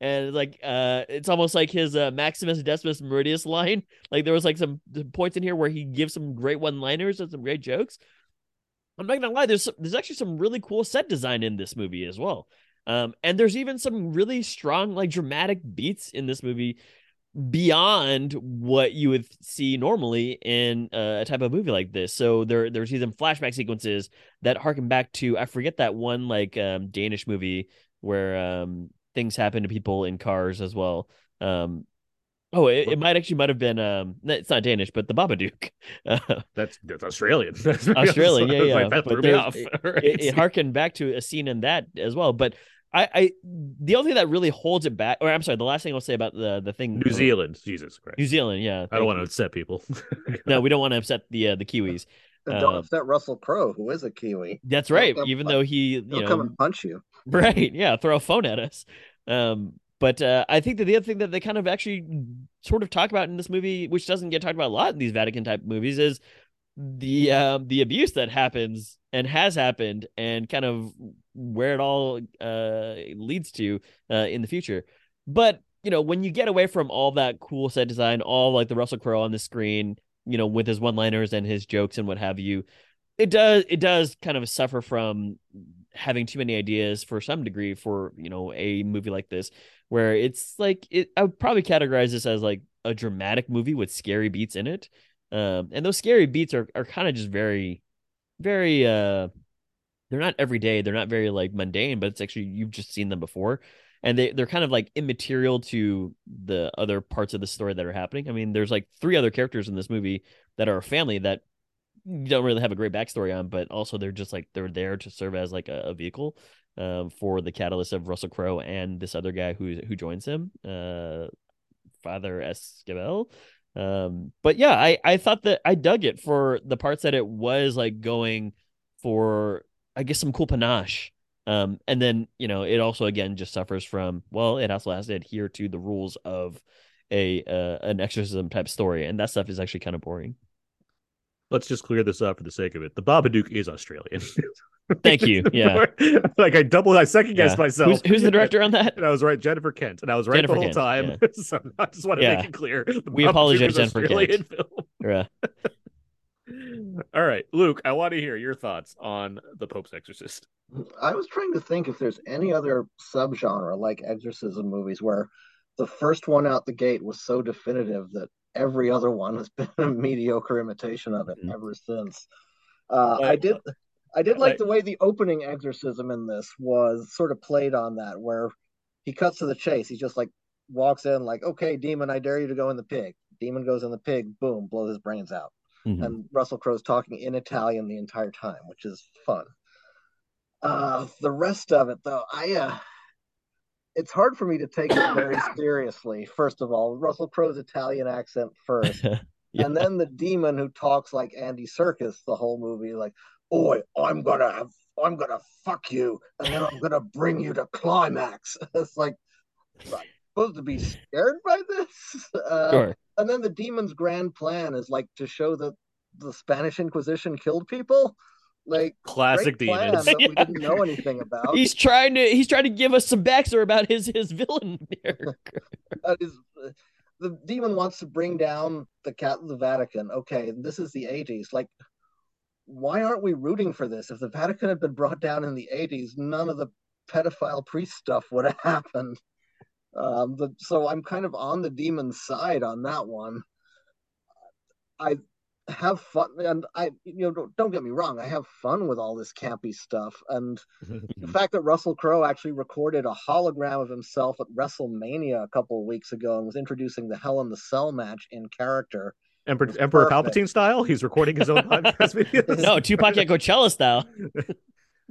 A: And like, uh, it's almost like his uh, Maximus Decimus Meridius line. Like there was like some points in here where he gives some great one-liners and some great jokes. I'm not gonna lie, there's there's actually some really cool set design in this movie as well. Um, and there's even some really strong, like dramatic beats in this movie beyond what you would see normally in uh, a type of movie like this. So there there's even flashback sequences that harken back to I forget that one like um, Danish movie where um, things happen to people in cars as well. Um, oh, it, it might actually might have been um, it's not Danish, but the Babadook. Uh,
B: That's that's Australian.
A: Australian, yeah, yeah.
B: that
A: But
B: threw me off.
A: it, it, it harkened back to a scene in that as well. But I, I, the only thing that really holds it back, or I'm sorry, the last thing I'll say about the the thing,
B: New Zealand, Jesus Christ.
A: New Zealand, yeah.
B: I don't want to upset people.
A: No, we don't want to upset the uh, the Kiwis.
D: And don't
A: Uh,
D: upset Russell Crowe, who is a Kiwi.
A: That's right.
D: come-
A: Even though he, you
D: He'll
A: know,
D: come and punch you.
A: Right. Yeah. Throw a phone at us. Um, but uh, I think that the other thing that they kind of actually sort of talk about in this movie, which doesn't get talked about a lot in these Vatican type movies, is the um, the abuse that happens and has happened, and kind of where it all uh, leads to uh, in the future. But you know, when you get away from all that cool set design, all like the Russell Crowe on the screen, you know, with his one liners and his jokes and what have you, it does it does kind of suffer from having too many ideas for some degree for you know a movie like this where it's like it i would probably categorize this as like a dramatic movie with scary beats in it um and those scary beats are are kind of just very very uh they're not everyday they're not very like mundane but it's actually you've just seen them before and they they're kind of like immaterial to the other parts of the story that are happening i mean there's like three other characters in this movie that are a family that don't really have a great backstory on, but also they're just like they're there to serve as like a, a vehicle um, for the catalyst of Russell Crowe and this other guy who who joins him, uh, Father Esquibel. Um, but yeah, I I thought that I dug it for the parts that it was like going for I guess some cool panache. Um, and then you know it also again just suffers from well, it also has to adhere to the rules of a uh, an exorcism type story, and that stuff is actually kind of boring.
B: Let's just clear this up for the sake of it. The Babadook is Australian.
A: Thank you. Yeah.
B: like I double, I second guessed
A: Yeah.
B: myself.
A: Who's, who's the director on that?
B: And I was right, Jennifer Kent, and I was right
A: Jennifer
B: the whole
A: Kent,
B: time. so I just want to
A: Yeah.
B: make it clear. The
A: We
B: Babadook
A: apologize,
B: is
A: Jennifer Kent.
B: Australian film.
A: Yeah.
B: All right, Luke, I want to hear your thoughts on the Pope's Exorcist.
D: I was trying to think if there's any other subgenre like exorcism movies where the first one out the gate was so definitive that every other one has been a mediocre imitation of it
A: Mhm.
D: ever since. Uh, I
B: Like-
D: did, I did like
B: like-
D: the way the opening exorcism in this was sort of played on that, where he cuts to the chase. He just like walks in, like, "Okay, demon, I dare you to go in the pig." Demon goes in the pig, boom, blows his brains out
A: Mhm.
D: and Russell Crowe's talking in Italian the entire time, which is fun. Uh, the rest of it, though, I uh, it's hard for me to take it very seriously. First of all, Russell Crowe's Italian accent first,
A: Yeah.
D: and then the demon who talks like Andy Serkis the whole movie, like, "Oi, I'm gonna have, I'm gonna fuck you, and then I'm gonna bring you to climax." it's like, am supposed to be scared by this? Uh,
A: Sure.
D: and then the demon's grand plan is like to show that the Spanish Inquisition killed people. Like
B: Classic
D: great
B: demons.
D: that we didn't know anything about.
A: He's trying to he's trying to give us some backstory about his his villain character.
D: That is, uh, the demon wants to bring down the cat the Vatican. Okay, this is the '80s. Like, why aren't we rooting for this? If the Vatican had been brought down in the '80s, none of the pedophile priest stuff would have happened. Um, the, so I'm kind of on the demon's side on that one. I have fun, and I, you know, don't, don't get me wrong, I have fun with all this campy stuff, and the fact that Russell Crowe actually recorded a hologram of himself at WrestleMania a couple of weeks ago and was introducing the Hell in the Cell match in character.
B: Emperor, Emperor. Palpatine style. He's recording his own podcast videos.
A: No, Tupac at Coachella style.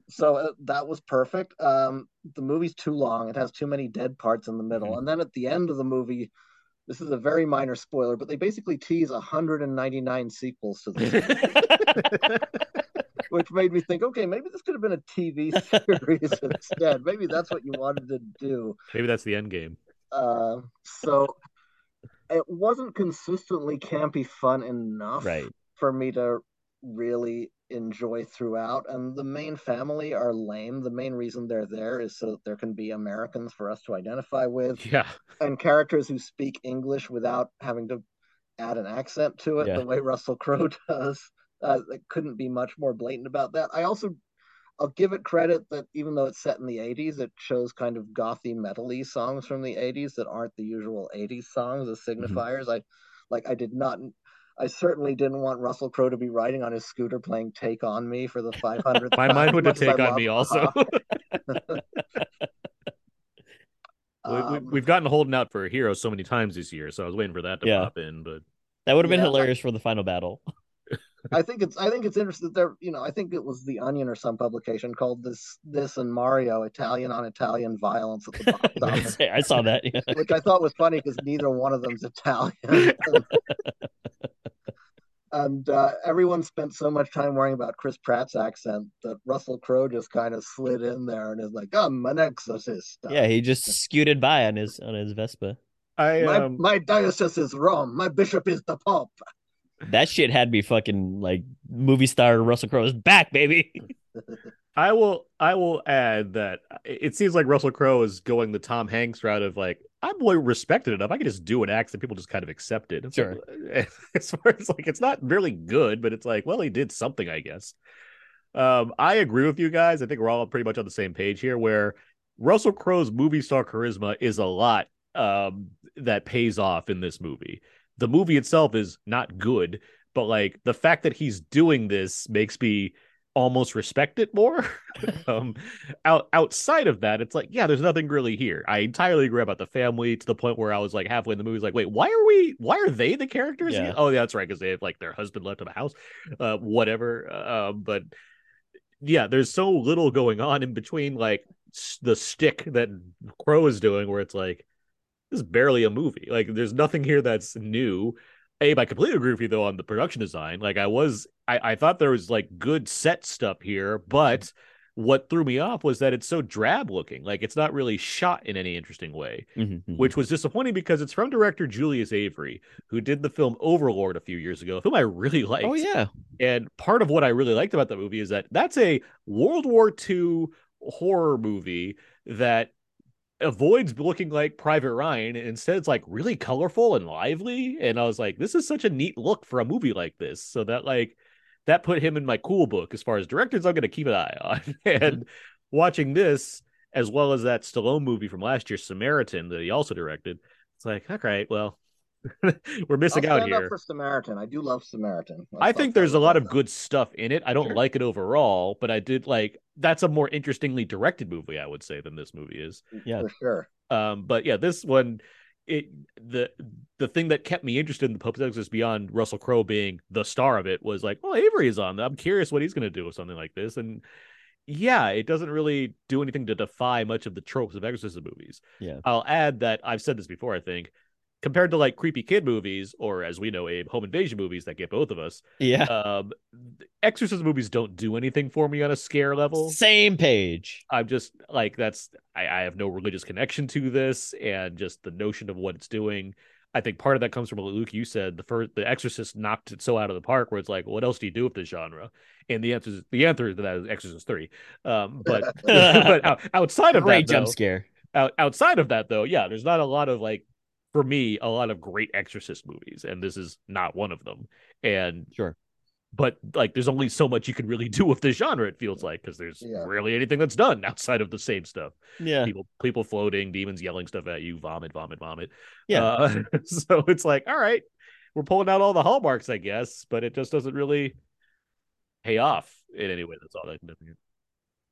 D: So uh, that was perfect. Um, the movie's too long; it has too many dead parts in the middle,
A: Mhm.
D: and then at the end of the movie. This is a very minor spoiler, but they basically tease 199 sequels to this, which made me think, okay, maybe this could have been a TV series instead. Maybe that's what you wanted to do.
B: Maybe that's the end game.
D: Uh, so it wasn't consistently campy fun enough
A: Right.
D: for me to really enjoy throughout. And the main family are lame. The main reason they're there is so that there can be Americans for us to identify with
B: Yeah.
D: and characters who speak English without having to add an accent to it
A: Yeah.
D: the way Russell Crowe does. Uh, it couldn't be much more blatant about that. I also, I'll give it credit that even though it's set in the 80s, it shows kind of gothy metally songs from the 80s that aren't the usual 80s songs as signifiers. I like I did not I certainly didn't want Russell Crowe to be riding on his scooter playing Take On Me for the 500th
B: My
D: time,
B: mind would to
D: much
B: take on me also. We, we,
D: Um,
B: we've gotten holding out for a hero so many times this year, so I was waiting for that to
A: Yeah.
B: pop in. But
A: That would have been
D: Yeah.
A: hilarious for the final battle.
D: I think it's I think it's interesting that there you know I think it was the Onion or some publication called this this and Mario Italian on Italian violence at the box office,
A: I saw that. Yeah.
D: which I thought was funny because neither one of them's Italian. and uh, everyone spent so much time worrying about Chris Pratt's accent that Russell Crowe just kind of slid in there and is like, "I'm an exorcist."
A: Yeah, he just scooted by on his on his Vespa.
B: I
D: my
B: um,
D: my diocese is Rome. My bishop is the Pope.
A: That shit had me fucking like movie star Russell Crowe is back, baby.
B: I will I will add that it seems like Russell Crowe is going the Tom Hanks route of like I'm respected enough. I can just do an accent. People just kind of accept it. It's
A: Sure.
B: like- as far as like it's not really good, but it's like, well, he did something, I guess. Um, I agree with you guys. I think we're all pretty much on the same page here where Russell Crowe's movie star charisma is a lot um that pays off in this movie. The movie itself is not good, but like the fact that he's doing this makes me almost respect it more. um, out outside of that, it's like, yeah, there's nothing really here. I entirely agree about the family to the point where I was like halfway in the movie, like, wait, why are we? Why are they the characters?
A: Yeah.
B: Oh, yeah, that's right, because they have like their husband left in the house, uh, whatever. Uh, but yeah, there's so little going on in between, like the stick that Crowe is doing, where it's like this is barely a movie. Like, there's nothing here that's new. Abe, I completely agree with you though on the production design. Like, I was, I, I thought there was like good set stuff here, but what threw me off was that it's so drab looking. Like, it's not really shot in any interesting way,
A: Mhm, mhm.
B: which was disappointing because it's from director Julius Avery, who did the film Overlord a few years ago, a film I really liked.
A: oh yeah,
B: And part of what I really liked about that movie is that that's a World War II horror movie that avoids looking like Private Ryan. And instead, it's like really colorful and lively. And I was like, this is such a neat look for a movie like this. So that like that put him in my cool book as far as directors I'm going to keep an eye on. Mm-hmm. and watching this as well as that Stallone movie from last year, Samaritan, that he also directed. It's like, all right, well, we're missing
D: I'll
B: out here.
D: up for Samaritan. I do love Samaritan.
B: I
D: Let's
B: think there's a lot of
D: that.
B: good stuff in it. I don't
A: Sure.
B: like it overall, but I did like that's a more interestingly directed movie, I would say, than this movie is.
A: yeah.
D: for sure.
B: Um, but yeah, this one, it the the thing that kept me interested in the Pope's Exorcist beyond Russell Crowe being the star of it was like, well, Avery is on. I'm curious what he's going to do with something like this, and yeah, it doesn't really do anything to defy much of the tropes of exorcism movies.
A: Yeah.
B: I'll add that I've said this before. I think compared to like creepy kid movies, or as we know, Abe, home invasion movies that get both of us
A: Yeah.
B: um exorcism movies don't do anything for me on a scare level
A: Same page.
B: i'm just like that's I, I have no religious connection to this and just the notion of what it's doing i think part of that comes from what luke you said the first the exorcist knocked it so out of the park where it's like what else do you do with this genre and the answer is the answer to that is exorcist 3 um but but outside of
A: Great
B: that
A: jump
B: though,
A: scare.
B: out, outside of that though yeah there's not a lot of like for me a lot of great exorcist movies and this is not one of them and
A: Sure.
B: but like there's only so much you can really do with this genre it feels like because there's
D: Yeah.
B: rarely anything that's done outside of the same stuff
A: Yeah.
B: people people floating demons yelling stuff at you vomit vomit vomit
A: Yeah.
B: Uh, so it's like all right we're pulling out all the hallmarks i guess but it just doesn't really pay off in any way that's all that significant.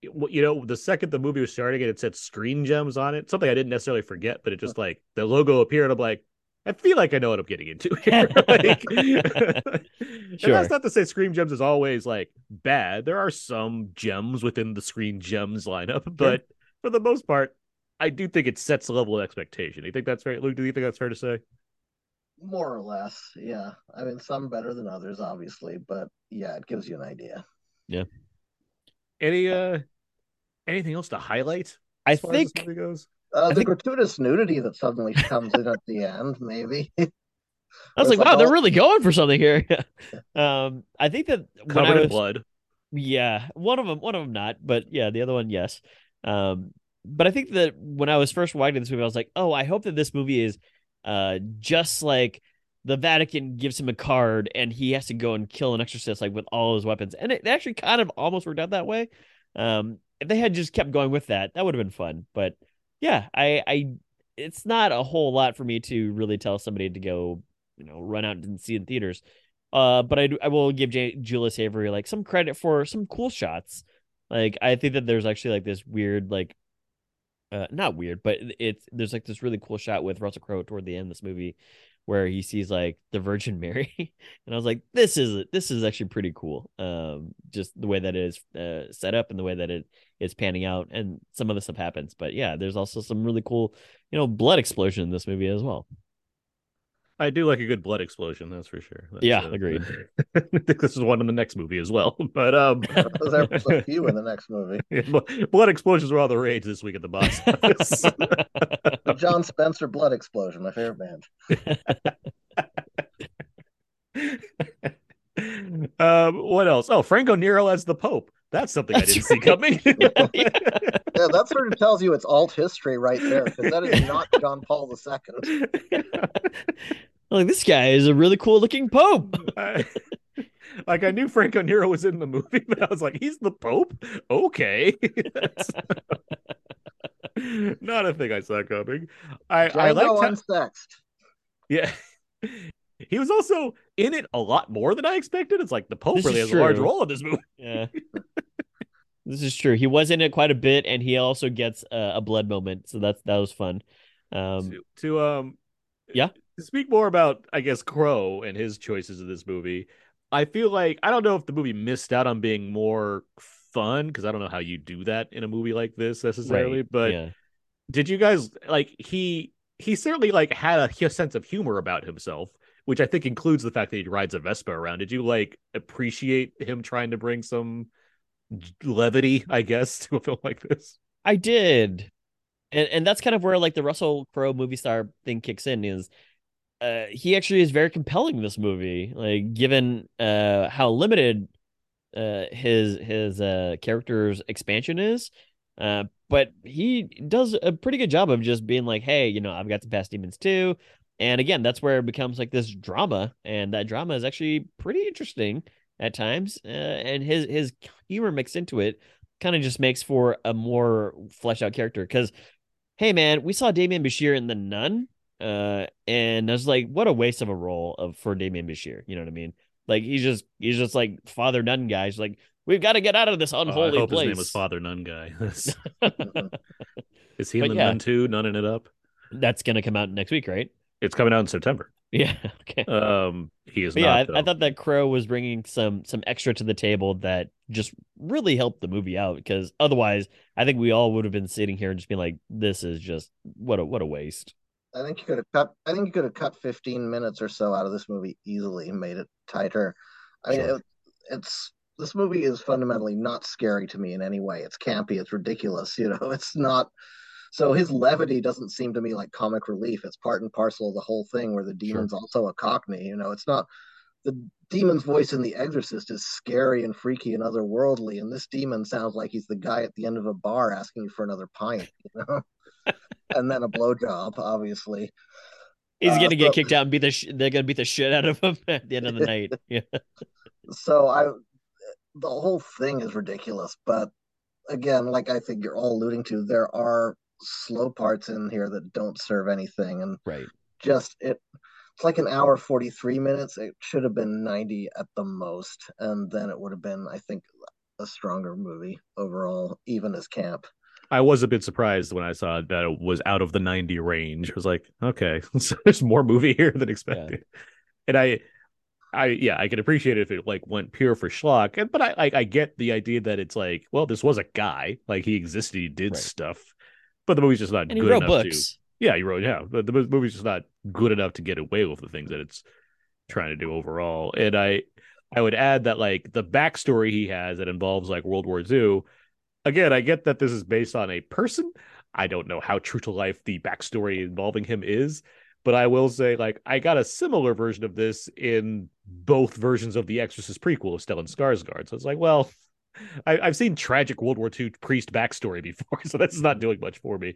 B: It- well, you know the second the movie was starting and it said screen gems on it something i didn't necessarily forget but it just like the logo appeared i'm like I feel like I know what I'm getting into here. like, and
A: Sure.
B: that's not to say Screen Gems is always like bad. There are some gems within the Screen Gems lineup, but for the most part, I do think it sets a level of expectation. You think that's fair, Luke? Do you think that's fair to say?
D: More or less, yeah. I mean, some better than others, obviously, but yeah, it gives you an idea.
B: Any uh, anything else to highlight?
A: I
B: as far as this
A: think
B: goes.
D: Uh, the
A: think-
D: gratuitous nudity that suddenly comes in at the end, maybe.
A: I was like,
D: like
A: wow, they're really going for something here. um, I think that when I
B: Covered in blood.
A: yeah, one of them, one of them not, but yeah, the other one, yes. Um, but I think that when I was first watching this movie, I was like, oh, I hope that this movie is, uh, just like the Vatican gives him a card and he has to go and kill an exorcist like with all his weapons, and it actually kind of almost worked out that way. Um, if they had just kept going with that, that would have been fun. But yeah, I, I, it's not a whole lot for me to really tell somebody to go, you know, run out and see in theaters. Uh, but I do, I will give J- Julius Avery like some credit for some cool shots. Like I think that there's actually like this weird like, uh, not weird, but it's there's like this really cool shot with Russell Crowe toward the end of this movie, where he sees like the Virgin Mary, and I was like, this is this is actually pretty cool. Um, just the way that it is uh, set up and the way that it is panning out, and some of the stuff happens. But yeah, there's also some really cool, you know, blood explosion in this movie as well.
B: I do like a good blood explosion, that's for sure. That's,
A: Yeah, agreed.
B: I think this is one in the next movie as well. But um,
D: there's so few in the next movie.
B: blood explosions were all the rage this week at the box office.
D: The John Spencer Blood Explosion, my favorite band.
B: um, what else? Oh, Franco Nero as the Pope. That's something I didn't see coming.
D: Yeah, that sort of tells you it's alt history right there, because that is not John Paul II.
A: like this guy is a really cool looking pope.
B: I- like I knew Franco Nero was in the movie, but I was like, he's the Pope? Okay. That's not a thing I saw coming. I, I
D: Django
B: like
D: unsexed.
B: Yeah. He was also in it a lot more than I expected. It's like the Pope
A: This
B: really has a large role in this movie.
A: Yeah. this is true. He was in it quite a bit, and he also gets a, a blood moment, so that's that was fun. Um,
B: to, to um
A: Yeah.
B: to speak more about I guess Crowe and his choices in this movie. I feel like I don't know if the movie missed out on being more fun because I don't know how you do that in a movie like this necessarily.
A: right,
B: But
A: yeah.
B: did you guys like he he certainly like had a, a sense of humor about himself, which I think includes the fact that he rides a Vespa around. Did you like appreciate him trying to bring some levity, I guess, to a film like this?
A: I did. And and that's kind of where like the Russell Crowe movie star thing kicks in is uh he actually is very compelling in this movie. Like given uh how limited uh his his uh character's expansion is. Uh but he does a pretty good job of just being like, hey, you know, I've got some past demons too. And again, that's where it becomes like this drama, and that drama is actually pretty interesting at times. Uh, and his his humor mixed into it kind of just makes for a more fleshed out character. Because, hey man, we saw Demián Bichir in The Nun, uh, and I was like, what a waste of a role of for Demián Bichir. You know what I mean? Like he's just he's just like Father Nun guy. He's like, we've got to get out of this
B: Oh,
A: unholy
B: I hope
A: place.
B: his name was Father Nun Guy. Is he in
A: But
B: the
A: yeah.
B: Nun too? Nunning it up.
A: That's gonna come out next week, right?
B: It's coming out in September.
A: Yeah. Okay.
B: Um, he is
A: But yeah. I, I thought that Crowe was bringing some some extra to the table that just really helped the movie out because otherwise, I think we all would have been sitting here and just being like, "This is just what a what a waste."
D: I think you could have cut. I think you could have cut 15 minutes or so out of this movie easily and made it tighter. I mean,
A: Sure.
D: it, it's this movie is fundamentally not scary to me in any way. It's campy. It's ridiculous. You know, it's not. So his levity doesn't seem to me like comic relief. It's part and parcel of the whole thing. Where the demon's also a cockney. You know, it's not. The demon's voice in The Exorcist is scary and freaky and otherworldly, and this demon sounds like he's the guy at the end of a bar asking you for another pint. You know. and then a blowjob, obviously.
A: He's
D: Uh,
A: gonna get
D: so-
A: kicked out and beat the sh- they're gonna beat the shit out of him at the end of the night. Yeah,
D: So I, the whole thing is ridiculous. But again, like I think you're all alluding to, there are slow parts in here that don't serve anything, and
A: right.
D: just it. It's like an hour 43 minutes. It should have been 90 at the most, and then it would have been, I think, a stronger movie overall, even as camp.
B: I was a bit surprised when I saw that it was out of the 90 range. I was like, okay, so there's more movie here than expected. And I I yeah, I could appreciate it if it like went pure for schlock. And but I I, I get the idea that it's like, well, this was a guy, like he existed, he did
A: Right.
B: stuff. But the movie's just not
A: And he
B: good
A: wrote
B: enough to
A: books.
B: Yeah, he wrote yeah. But the movie's just not good enough to get away with the things that it's trying to do overall. And I I would add that like the backstory he has that involves like World War II. Again, I get that this is based on a person. I don't know how true to life the backstory involving him is, but I will say like I got a similar version of this in both versions of the Exorcist prequel of Stellan Skarsgård. So it's like, well, I, I've seen tragic World War II priest backstory before, so that's not doing much for me.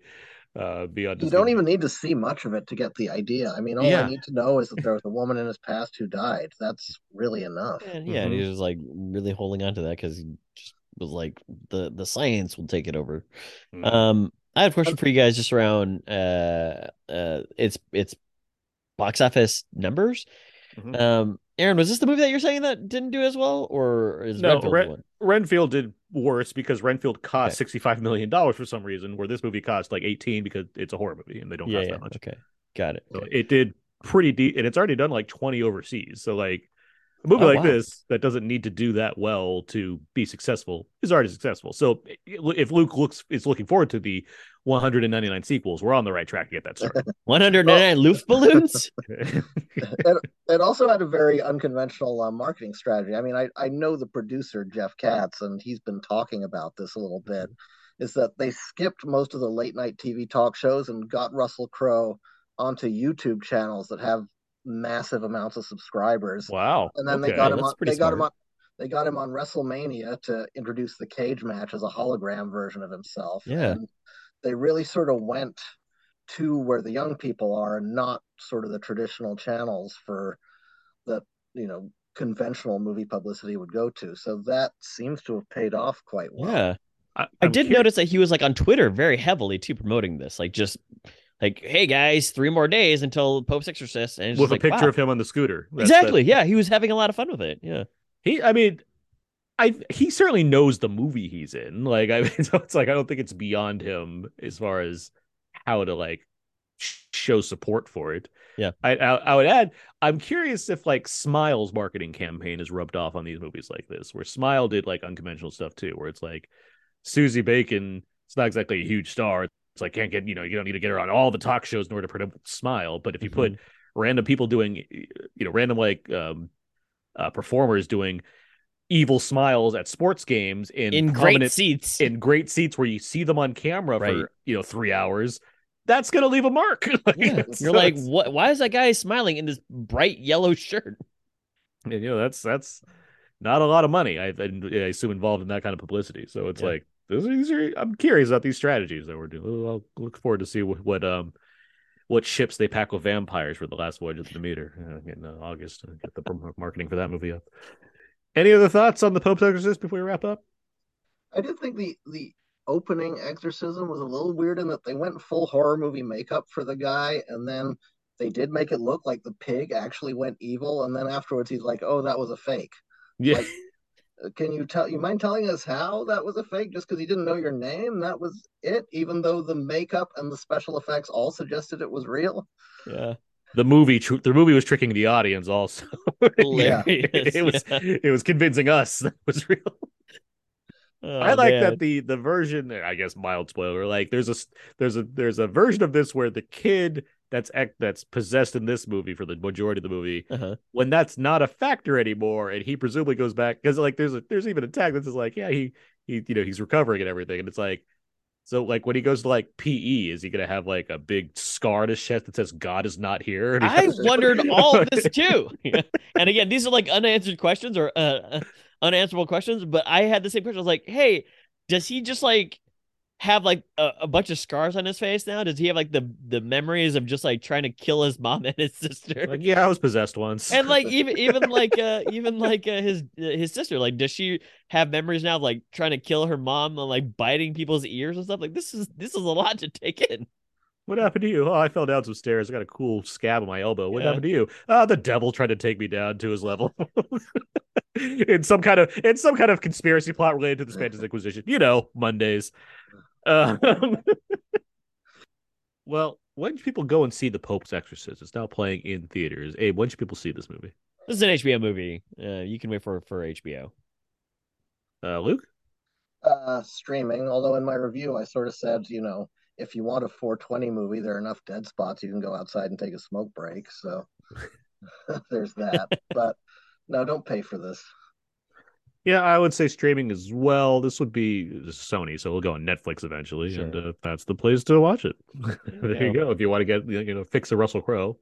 B: Uh, beyond
D: You don't even need to see much of it to get the idea. I mean, all
B: Yeah.
D: I need to know is that there was a woman in his past who died. That's really enough.
A: And yeah, and he was like really holding on to that because he just was like the the science will take it over.
B: Mhm.
A: Um, I have a question for you guys just around uh uh it's it's box office numbers.
B: Mhm.
A: Um, Aaron, was this the movie that you're saying that didn't do as well, or is
B: No,
A: Renfield the
B: Ren-
A: one?
B: Renfield did worse because Renfield cost
A: Okay.
B: sixty-five million dollars for some reason, where this movie cost like eighteen because it's a horror movie and they don't
A: Yeah,
B: cost
A: yeah.
B: that much.
A: Okay, got it.
B: So
A: Okay.
B: it did pretty deep, and it's already done like twenty overseas. So like a movie
A: Oh,
B: like
A: wow.
B: this that doesn't need to do that well to be successful is already successful. So if Luke looks is looking forward to the one hundred and ninety-nine sequels, we're on the right track to get that started.
A: 199 Loof balloons.
D: It also had a very unconventional uh, marketing strategy. I mean, I, I know the producer, Jeff Katz, and he's been talking about this a little bit, is that they skipped most of the late night TV talk shows and got Russell Crowe onto YouTube channels that have massive amounts of subscribers.
B: wow.
D: And then they got him
A: that's
D: on
A: pretty
D: they got him on they got him on WrestleMania to introduce the cage match as a hologram version of himself.
A: Yeah.
D: And they really sort of went to where the young people are and not sort of the traditional channels for the you know, conventional movie publicity would go to. So that seems to have paid off quite well.
A: Yeah.
B: I,
A: I did
B: curious-
A: notice that he was like on Twitter very heavily too promoting this, like just like, "Hey guys, three more days until Pope's exorcist," and
B: with a
A: like,
B: picture
A: wow.
B: of him on the scooter. That's-
A: exactly.
B: that-
A: Yeah, he was having a lot of fun with it. Yeah.
B: He, I mean, I he certainly knows the movie he's in. Like, I mean, so it's like I don't think it's beyond him as far as how to like show support for it.
A: Yeah.
B: I, I I would add, I'm curious if like Smile's marketing campaign is rubbed off on these movies like this, where Smile did like unconventional stuff too, where it's like Sosie Bacon. It's not exactly a huge star. It's like can't get you know you don't need to get her on all the talk shows in order to promote Smile. But if you put random people doing you know random like um uh, performers doing evil smiles at sports games in
A: in great seats.
B: in great seats where you see them on camera
A: Right.
B: for you know three hours that's gonna leave a mark Like,
A: yeah. You're like, what? Why is that guy smiling in this bright yellow shirt?
B: and, you know that's that's not a lot of money I, I assume involved in that kind of publicity so it's
A: Yeah.
B: like these are i'm curious about these strategies that we're doing i'll look forward to see what, what um what ships they pack with vampires for the last voyage of the Demeter uh, in uh, August. Uh, Get the marketing for that movie up. Any other thoughts on the Pope's Exorcist before we wrap up?
D: I did think the the opening exorcism was a little weird in that they went full horror movie makeup for the guy, and then they did make it look like the pig actually went evil, and then afterwards he's like, "Oh, that was a fake."
B: Yeah,
D: Like, Uh, Uh, can you tell? You mind telling us how that was a fake? Just because he didn't know your name, that was it. Even though the makeup and the special effects all suggested it was real.
A: Yeah.
B: the movie tr- the movie was tricking the audience also.
A: Hilarious.
B: it was
A: yeah.
B: it was convincing us that it was real.
A: Oh,
B: I like
A: man.
B: that the the version I guess mild spoiler like there's a s- there's a there's a version of this where the kid that's that's possessed in this movie for the majority of the movie
A: Uh-huh.
B: when that's not a factor anymore and he presumably goes back because like there's a there's even a tag that's like yeah he he you know he's recovering and everything and it's like so like when he goes to like PE is he gonna have like a big scar on his chest that says God is not here
A: I
B: has-
A: wondered all of this too. and again, these are like unanswered questions or uh, unanswerable questions, but I had the same question. I was like, hey, does he just like have like a, a bunch of scars on his face now? Does he have like the the memories of just like trying to kill his mom and his sister?
B: like yeah I was possessed once
A: and like even even like uh even like uh, his uh, his sister like does she have memories now of like trying to kill her mom and like biting people's ears and stuff like this is this is a lot to take in
B: What happened to you? Oh, I fell down some stairs. I got a cool scab on my elbow. What
A: Yeah.
B: happened to you? Ah, the devil tried to take me down to his level. in some kind of in some kind of conspiracy plot related to the Spanish Inquisition. You know, Mondays. Um, well, when should people go and see The Pope's Exorcist? It's now playing in theaters. Abe, when should people see this movie?
A: this is an hbo movie uh you can wait for for hbo
B: Uh, Luke?
D: Uh, streaming. Although in my review, I sort of said, you know, if you want a 420 movie, there are enough dead spots. You can go outside and take a smoke break. So there's that. but no, don't pay for this.
B: Yeah, I would say streaming as well. This would be Sony, so we'll go on Netflix eventually, and
A: Sure.
B: uh, that's the place to watch it. there you
A: go.
B: go. If you want to get you know fix a Russell Crowe,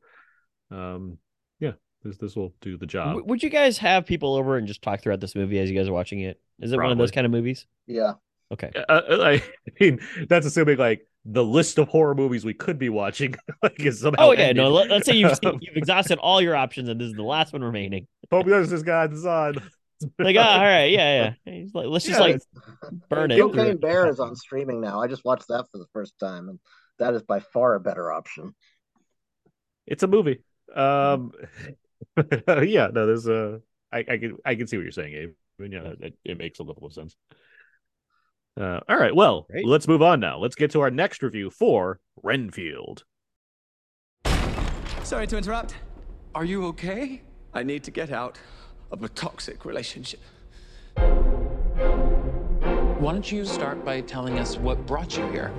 B: um, yeah, this this will do the job.
A: W- would you guys have people over and just talk throughout this movie as you guys are watching it is it one of those kind of movies
D: Yeah.
A: okay
B: Uh, uh, I mean, that's assuming like the list of horror movies we could be watching. like is somehow
A: oh yeah no
B: ended.
A: let, let's say you've you've exhausted all your options and this is the last one remaining
B: Pope this guy design.
A: Like oh, all right yeah yeah He's like, let's just like burn it
D: Cocaine Bear is on streaming now. I just watched that for the first time, and that is by far a better option.
B: It's a movie. Um, yeah, no, there's a. I, I can I can see what you're saying, Abe. I mean, yeah, it, it makes a level of sense. Uh, all right, well,
A: Great.
B: let's move on now. Let's get to our next review for Renfield.
H: Sorry to interrupt. Are you okay? I need to get out of a toxic relationship.
I: Why don't you start by telling us what brought you here?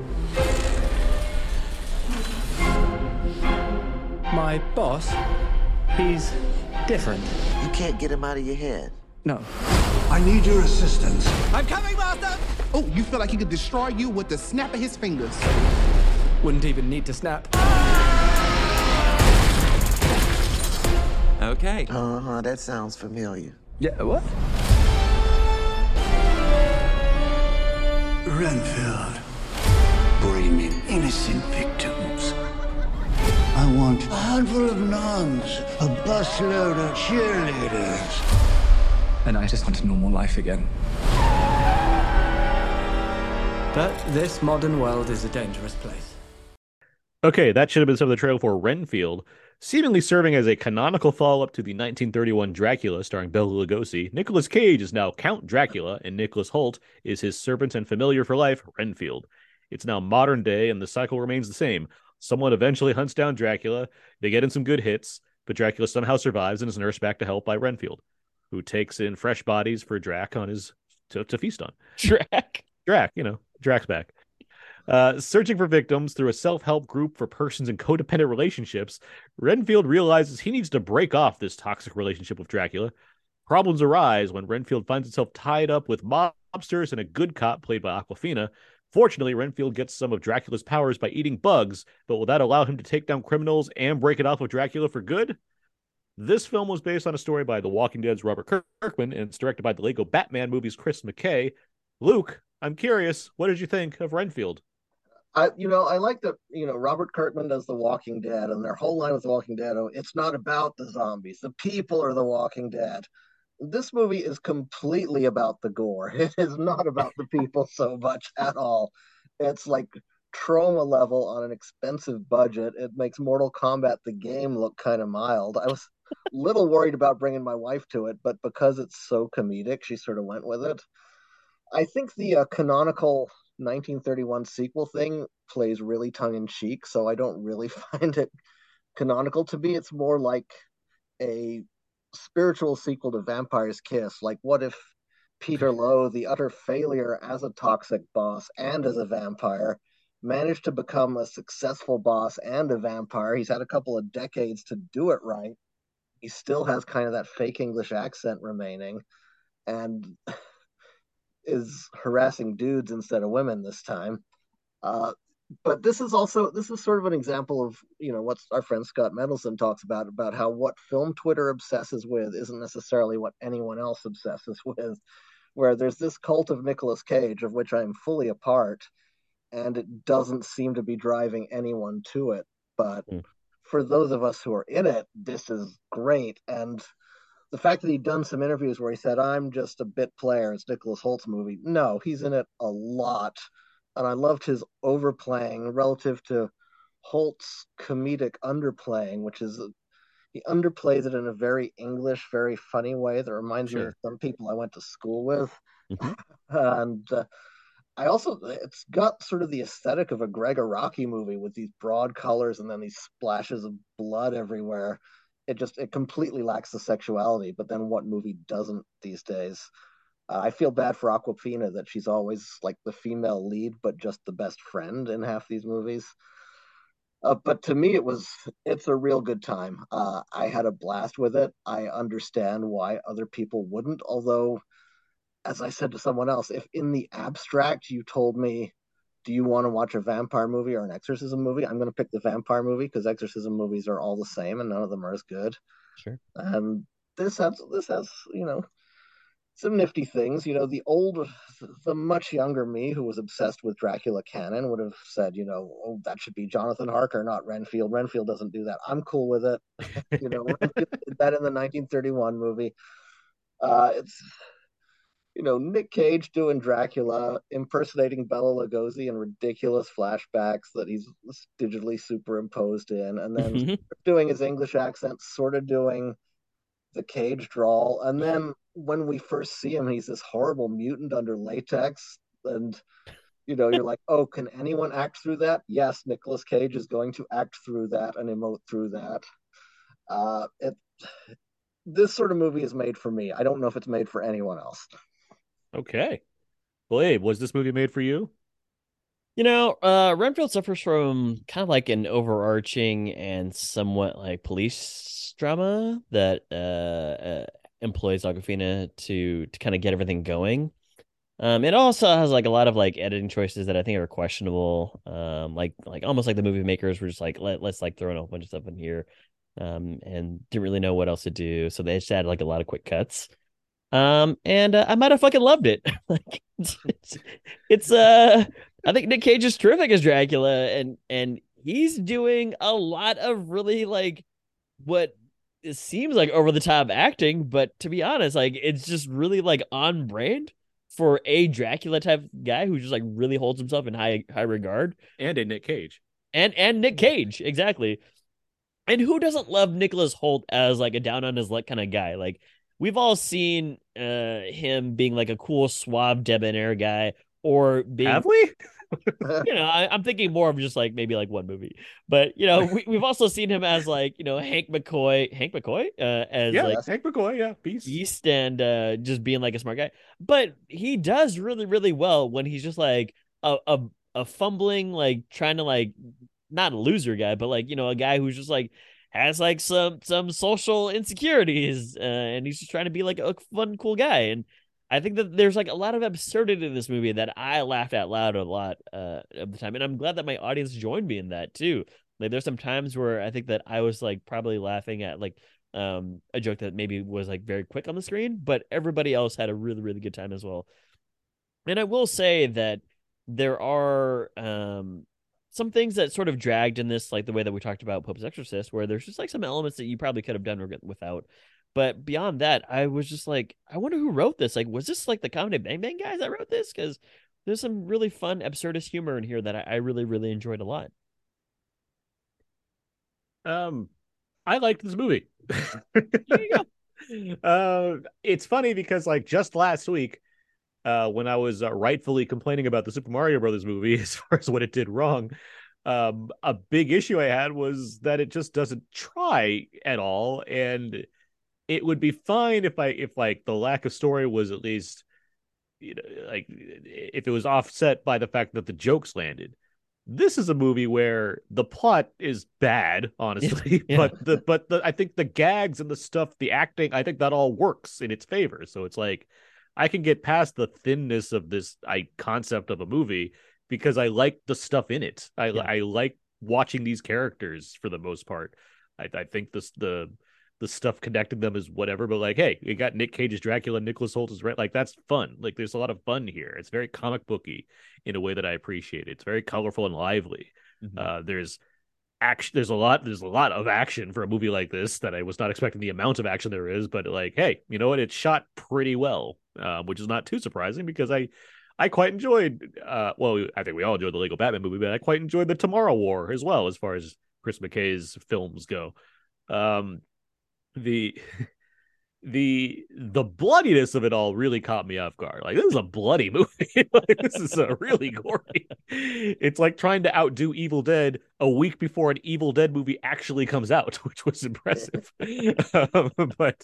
H: My boss, he's different.
J: You can't get him out of your head.
H: No.
F: I need your assistance.
K: I'm coming, Master! Oh, you feel like he could destroy you with the snap of his fingers.
H: Wouldn't even need to snap. Okay.
J: Uh huh, that sounds familiar.
H: Yeah, what?
F: Renfield. Bring in innocent victims. I want a handful of nuns, a busload of cheerleaders.
H: And I just want a normal life again. But this modern world is a dangerous place.
B: Okay, that should have been some of the trailer for Renfield, seemingly serving as a canonical follow-up to the 1931 Dracula starring Bela Lugosi. Nicolas Cage is now Count Dracula, and Nicholas Hoult is his servant and familiar for life, Renfield. It's now modern day, and the cycle remains the same. Someone eventually hunts down Dracula. They get in some good hits, but Dracula somehow survives and is nursed back to health by Renfield, who takes in fresh bodies for Drac on his to, to feast on.
A: Drac.
B: Drac, you know, Drac's back. Uh, searching for victims through a self help group for persons in codependent relationships, Renfield realizes he needs to break off this toxic relationship with Dracula. Problems arise when Renfield finds himself tied up with mobsters and a good cop played by Awkwafina. Fortunately, Renfield gets some of Dracula's powers by eating bugs, but will that allow him to take down criminals and break it off with Dracula for good? This film was based on a story by The Walking Dead's Robert Kirkman and it's directed by the Lego Batman movie's Chris McKay. Luke, I'm curious, what did you think of Renfield?
D: I, you know, I like that. You know, Robert Kirkman does The Walking Dead, and their whole line with The Walking Dead. Oh, it's not about the zombies. The people are The Walking Dead. This movie is completely about the gore. It is not about the people so much at all. It's like trauma level on an expensive budget. It makes Mortal Kombat the game look kind of mild. I was a little worried about bringing my wife to it, but because it's so comedic, she sort of went with it. I think the uh, canonical 1931 sequel thing plays really tongue in cheek, so I don't really find it canonical to me. It's more like a spiritual sequel to Vampire's Kiss. Like, what if Peter Loew, the utter failure as a toxic boss and as a vampire, managed to become a successful boss and a vampire? He's had a couple of decades to do it right. He still has kind of that fake English accent remaining. And is harassing dudes instead of women this time. Uh, but this is also this is sort of an example of you know what our friend Scott Mendelson talks about about how what film Twitter obsesses with isn't necessarily what anyone else obsesses with. Where there's this cult of Nicolas Cage of which I am fully a part, and it doesn't seem to be driving anyone to it. But mm. for those of us who are in it, this is great. And the fact that he'd done some interviews where he said, I'm just a bit player, it's Nicholas Hoult's movie. No, he's in it a lot. And I loved his overplaying relative to Hoult's comedic underplaying, which is he underplays it in a very English, very funny way that reminds sure. me of some people I went to school with. Mm-hmm. and uh, I also, it's got sort of the aesthetic of a Gregg Araki movie with these broad colors and then these splashes of blood everywhere it just it completely lacks the sexuality. But then what movie doesn't these days? Uh, I feel bad for Awkwafina that she's always like the female lead, but just the best friend in half these movies. Uh, but to me, it was it's a real good time. Uh, I had a blast with it. I understand why other people wouldn't. Although, as I said to someone else, if in the abstract you told me do you want to watch a vampire movie or an exorcism movie? I'm going to pick the vampire movie because exorcism movies are all the same and none of them are as good.
A: Sure.
D: And this has this has you know some nifty things. You know, the old, the much younger me who was obsessed with Dracula canon would have said, you know, oh, that should be Jonathan Harker, not Renfield. Renfield doesn't do that. I'm cool with it. you know, that in the 1931 movie. Uh, it's you know, Nick Cage doing Dracula, impersonating Bela Lugosi in ridiculous flashbacks that he's digitally superimposed in, and then mm-hmm. doing his English accent, sort of doing the Cage drawl. And then when we first see him, he's this horrible mutant under latex. And, you know, you're like, oh, can anyone act through that? Yes, Nicolas Cage is going to act through that and emote through that. Uh, it, this sort of movie is made for me. I don't know if it's made for anyone else.
B: Okay. Well, Abe, was this movie made for you?
A: You know, uh, Renfield suffers from kind of like an overarching and somewhat like police drama that uh, uh employs Awkwafina to to kind of get everything going. Um, it also has like a lot of like editing choices that I think are questionable. Um, like like almost like the movie makers were just like let let's like throw in a whole bunch of stuff in here, um, and didn't really know what else to do, so they just added like a lot of quick cuts. Um, and uh, I might have fucking loved it. like, it's, it's, it's, uh, I think Nick Cage is terrific as Dracula, and and he's doing a lot of really like what it seems like over the top acting, but to be honest, like it's just really like on brand for a Dracula type guy who just like really holds himself in high high regard.
B: And a Nick Cage.
A: and and Nick Cage exactly. And who doesn't love Nicholas Hoult as like a down on his luck kind of guy? Like we've all seen uh him being like a cool, suave, debonair guy, or being
B: Have we?
A: you know, I, I'm thinking more of just like maybe like one movie, but you know, we, we've also seen him as like you know Hank McCoy, Hank McCoy, uh, as
B: yeah,
A: like
B: Hank McCoy, yeah, Beast.
A: Beast and uh, just being like a smart guy. But he does really, really well when he's just like a a, a fumbling, like trying to like not a loser guy, but like you know a guy who's just like has like some some social insecurities, uh, and he's just trying to be like a fun, cool guy. And I think that there's like a lot of absurdity in this movie that I laughed out loud a lot uh, of the time, and I'm glad that my audience joined me in that too. Like there's some times where I think that I was like probably laughing at like um a joke that maybe was like very quick on the screen, but everybody else had a really really good time as well. And I will say that there are um some things that sort of dragged in this, like the way that we talked about Pope's Exorcist, where there's just like some elements that you probably could have done without. But beyond that, I was just like, I wonder who wrote this. Like, was this like the Comedy Bang Bang guys that wrote this? Because there's some really fun absurdist humor in here that I, I really really enjoyed a lot.
B: Um, I liked this movie.
A: There you go.
B: uh, it's funny because like just last week, uh, when I was uh, rightfully complaining about the Super Mario Brothers movie as far as what it did wrong, um, a big issue I had was that it just doesn't try at all, and it would be fine if I if like the lack of story was at least, you know, like if it was offset by the fact that the jokes landed this is a movie where the plot is bad honestly
A: Yeah.
B: but the but the i think the gags and the stuff the acting i think that all works in its favor so it's like i can get past the thinness of this i concept of a movie because i like the stuff in it i
A: Yeah.
B: i like watching these characters for the most part i, I think this the the stuff connecting them is whatever but like hey you got nick cage's dracula nicholas hoult is right like that's fun like there's a lot of fun here it's very comic booky in a way that I appreciate. It's very colorful and lively.
A: Mhm.
B: Uh, there's action. There's a lot. There's a lot of action for a movie like this that I was not expecting the amount of action there is. But like, hey, you know what? It's shot pretty well, uh, which is not too surprising because I, I quite enjoyed. Uh, well, I think we all enjoyed the Lego Batman movie, but I quite enjoyed the Tomorrow War as well, as far as Chris McKay's films go. Um, the the the bloodiness of it all really caught me off guard. Like this is a bloody movie. like, this is a really gory. It's like trying to outdo Evil Dead a week before an Evil Dead movie actually comes out, which was impressive. um, but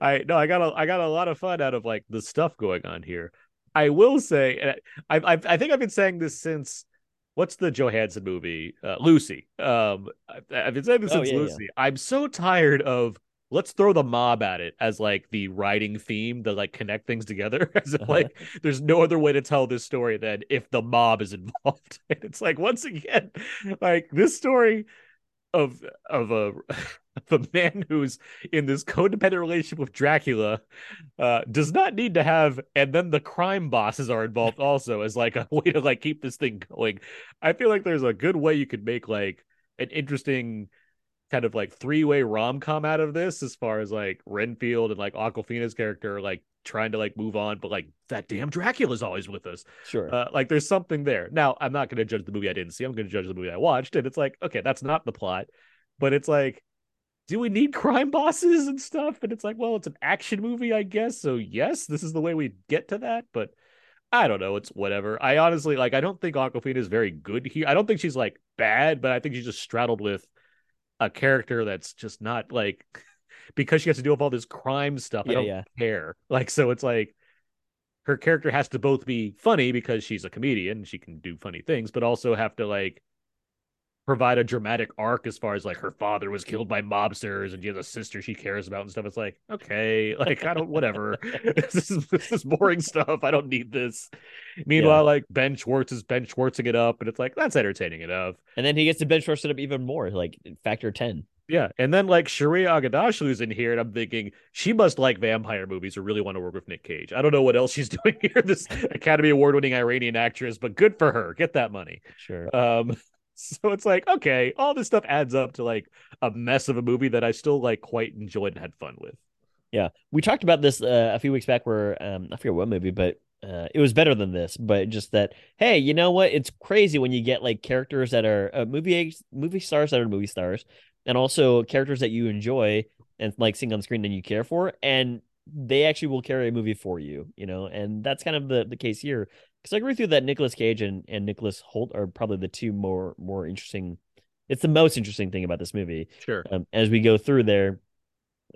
B: I no, I got a I got a lot of fun out of like the stuff going on here. I will say, and I I, I think I've been saying this since what's the Johansson movie? Uh, Lucy. Um, I, I've been saying this
A: Oh,
B: since
A: yeah, yeah.
B: Lucy. I'm so tired of let's throw the mob at it as like the writing theme to like connect things together. As if like there's no other way to tell this story than if the mob is involved. And it's like once again, like this story of of a of a man who's in this codependent relationship with Dracula uh does not need to have and then the crime bosses are involved also as like a way to like keep this thing going. I feel like there's a good way you could make like an interesting kind of like three-way rom-com out of this as far as like Renfield and like Awkwafina's character like trying to like move on but like that damn Dracula's always with us.
A: Sure.
B: Uh, like there's something there. Now, I'm not going to judge the movie I didn't see. I'm going to judge the movie I watched and it's like, okay, that's not the plot. But it's like do we need crime bosses and stuff? And it's like, well, it's an action movie, I guess. So yes, this is the way we get to that, but I don't know. It's whatever. I honestly like. I don't think Aquafina is very good here. I don't think she's like bad, but I think she's just straddled with a character that's just not like because she has to deal with all this crime stuff. I don't
A: yeah.
B: care. Like, so it's like her character has to both be funny because she's a comedian and she can do funny things, but also have to like provide a dramatic arc as far as like her father was killed by mobsters and she has a sister she cares about and stuff. It's like, okay, like I don't whatever. this is this is boring stuff. I don't need this. Meanwhile, like Ben Schwartz is Ben Schwartzing it up, and it's like that's entertaining enough.
A: And then he gets to Ben Schwartz it up even more, like factor ten.
B: Yeah, and then like Shohreh Aghdashloo's in here, and I'm thinking she must like vampire movies or really want to work with Nick Cage. I don't know what else she's doing here. This Academy Award-winning Iranian actress, but good for her. Get that money.
A: Sure.
B: Um, so it's like okay, all this stuff adds up to like a mess of a movie that I still like quite enjoyed and had fun with.
A: Yeah, we talked about this uh, a few weeks back. Where um, I forget what movie, but uh, it was better than this, but just that hey, you know what? It's crazy when you get like characters that are uh, movie movie stars that are movie stars, and also characters that you enjoy and like seeing on screen and you care for, and they actually will carry a movie for you, you know, and that's kind of the the case here. Because I agree with you that Nicolas Cage and and Nicholas Hoult are probably the two more more interesting. It's the most interesting thing about this movie.
B: Sure.
A: Um, as we go through there,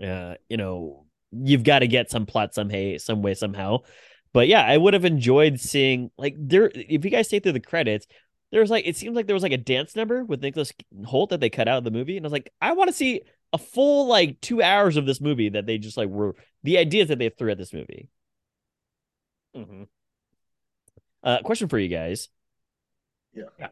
A: uh, you know, you've got to get some plot some hey some way somehow. But yeah, I would have enjoyed seeing like there. If you guys stay through the credits, there was like it seems like there was like a dance number with Nicholas Hoult that they cut out of the movie, and I was like, I want to see a full like two hours of this movie that they just like were the ideas that they threw at this movie.
B: Mm-hmm.
A: Uh, question for you guys:
D: Yeah.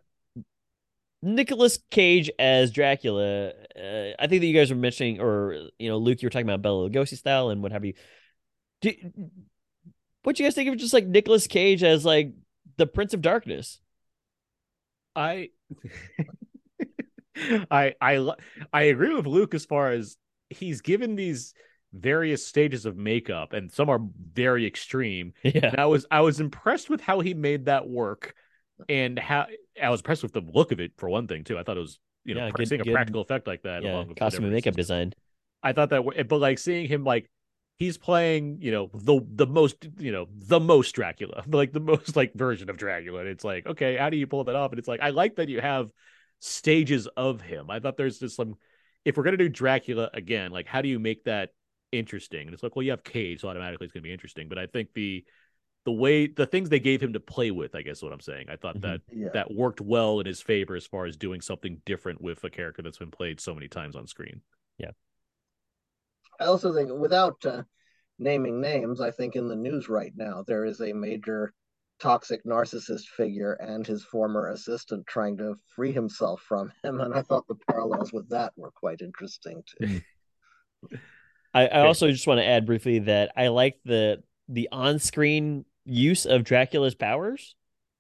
A: Nicolas Cage as Dracula. Uh, I think that you guys were mentioning, or you know, Luke, you were talking about Bela Lugosi style and what have you. Do, what you guys think of just like Nicolas Cage as like the Prince of Darkness?
B: I I I I agree with Luke as far as he's given these various stages of makeup and some are very extreme.
A: Yeah.
B: And I was I was impressed with how he made that work and how I was impressed with the look of it for one thing too. I thought it was you know
A: Yeah, good-
B: seeing a
A: good-
B: practical effect like that
A: Yeah,
B: along with
A: costume and makeup
B: systems.
A: design.
B: I thought that, but like seeing him like he's playing, you know, the the most, you know, the most Dracula, like the most like version of Dracula. And it's like, okay, how do you pull that off? And it's like, I like that you have stages of him. I thought there's just some, if we're gonna do Dracula again, like how do you make that interesting? And it's like, well, you have Cage, so automatically it's gonna be interesting. But I think the the way the things they gave him to play with, I guess is what I'm saying. I thought
A: Mhm.
B: that
D: Yeah.
B: that worked well in his favor as far as doing something different with a character that's been played so many times on screen. Yeah.
D: I also think, without uh, naming names, I think in the news right now there is a major toxic narcissist figure and his former assistant trying to free himself from him, and I thought the parallels with that were quite interesting too.
A: I, I also just want to add briefly that I like the the on screen use of Dracula's powers,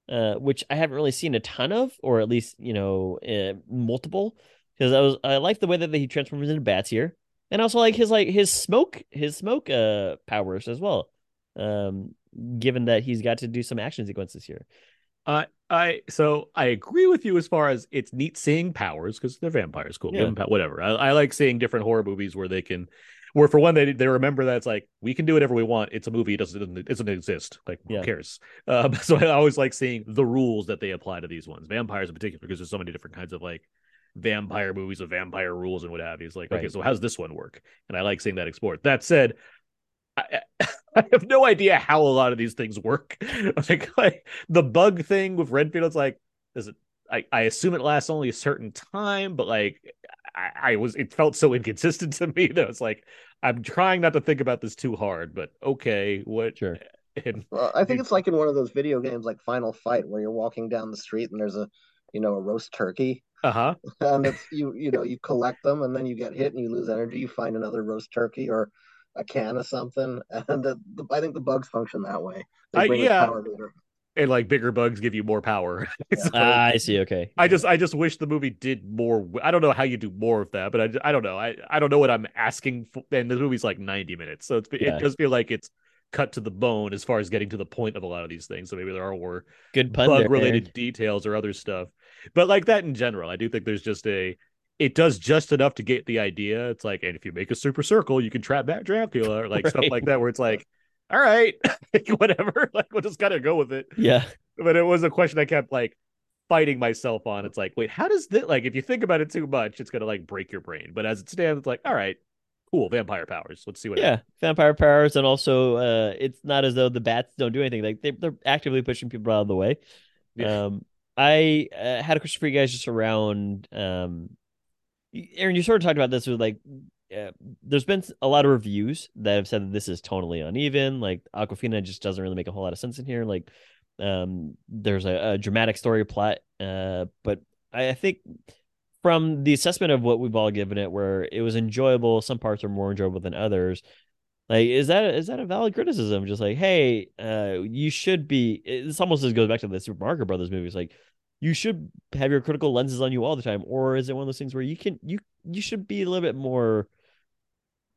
A: uh, which I haven't really seen a ton of, or at least you know uh, multiple. Because I was I like the way that he transforms into bats here, and also like his like his smoke his smoke uh powers as well. Um, given that he's got to do some action sequences here.
B: Uh, I so I agree with you as far as it's neat seeing powers because they're vampires, cool,
A: Yeah.
B: pow- whatever. I, I like seeing different horror movies where they can, where for one they they remember that it's like we can do whatever we want. It's a movie, it doesn't it doesn't exist. Like
A: Yeah.
B: who cares? Um, so I always like seeing the rules that they apply to these ones, vampires in particular, because there's so many different kinds of like vampire movies with vampire rules and what have you. It's like okay,
A: Right.
B: so how's this one work? And I like seeing that explored. That said. I, I have no idea how a lot of these things work. like, like the bug thing with Renfield, it's like, is it? I, I assume it lasts only a certain time, but like, I, I was, it felt so inconsistent to me that it's like, I'm trying not to think about this too hard, but okay, what?
A: Sure.
B: And
D: Well, I think it's like in one of those video games like Final Fight where you're walking down the street and there's a you know a roast turkey
B: uh huh,
D: and it's you you know you collect them and then you get hit and you lose energy you find another roast turkey or a can of something and the, the, I think the bugs function that way they
B: I-
D: bring a
B: yeah. And like bigger bugs give you more power. So-
A: Ah, I see. Okay.
B: I just I just wish the movie did more. I don't know how you do more of that, but I, I don't know. I, I don't know what I'm asking for. And the movie's like 90 minutes, so it's,
A: Yeah.
B: it does feel like it's cut to the bone as far as getting to the point of a lot of these things. So maybe there are more
A: Good
B: bug related details or other stuff. But like that in general, I do think there's just a. It does just enough to get the idea. It's like, and if you make a super circle, you can trap back Dracula or like stuff like that, where it's like, all right, whatever. Like we'll just gotta go with it
A: Yeah.
B: but it was a question I kept like fighting myself on. It's like, wait, how does this like if you think about it too much, it's gonna like break your brain. But as it stands, it's like, all right, cool, vampire powers. Let's see what
A: Yeah, vampire powers, and also uh, it's not as though the bats don't do anything. Like they, they're actively pushing people out of the way.
B: Yeah.
A: Um, I uh, had a question for you guys just around. Um, Aaron, you sort of talked about this with like. There's been a lot of reviews that have said that this is tonally uneven. Like Awkwafina just doesn't really make a whole lot of sense in here. Like, um, there's a, a dramatic story plot. Uh, but I, I think from the assessment of what we've all given it, where it was enjoyable, some parts are more enjoyable than others. Like, is that is that a valid criticism? Just like, hey, uh, you should be. This almost just goes back to the Super Mario Brothers movies. Like, you should have your critical lenses on you all the time, or is it one of those things where you can you you should be a little bit more,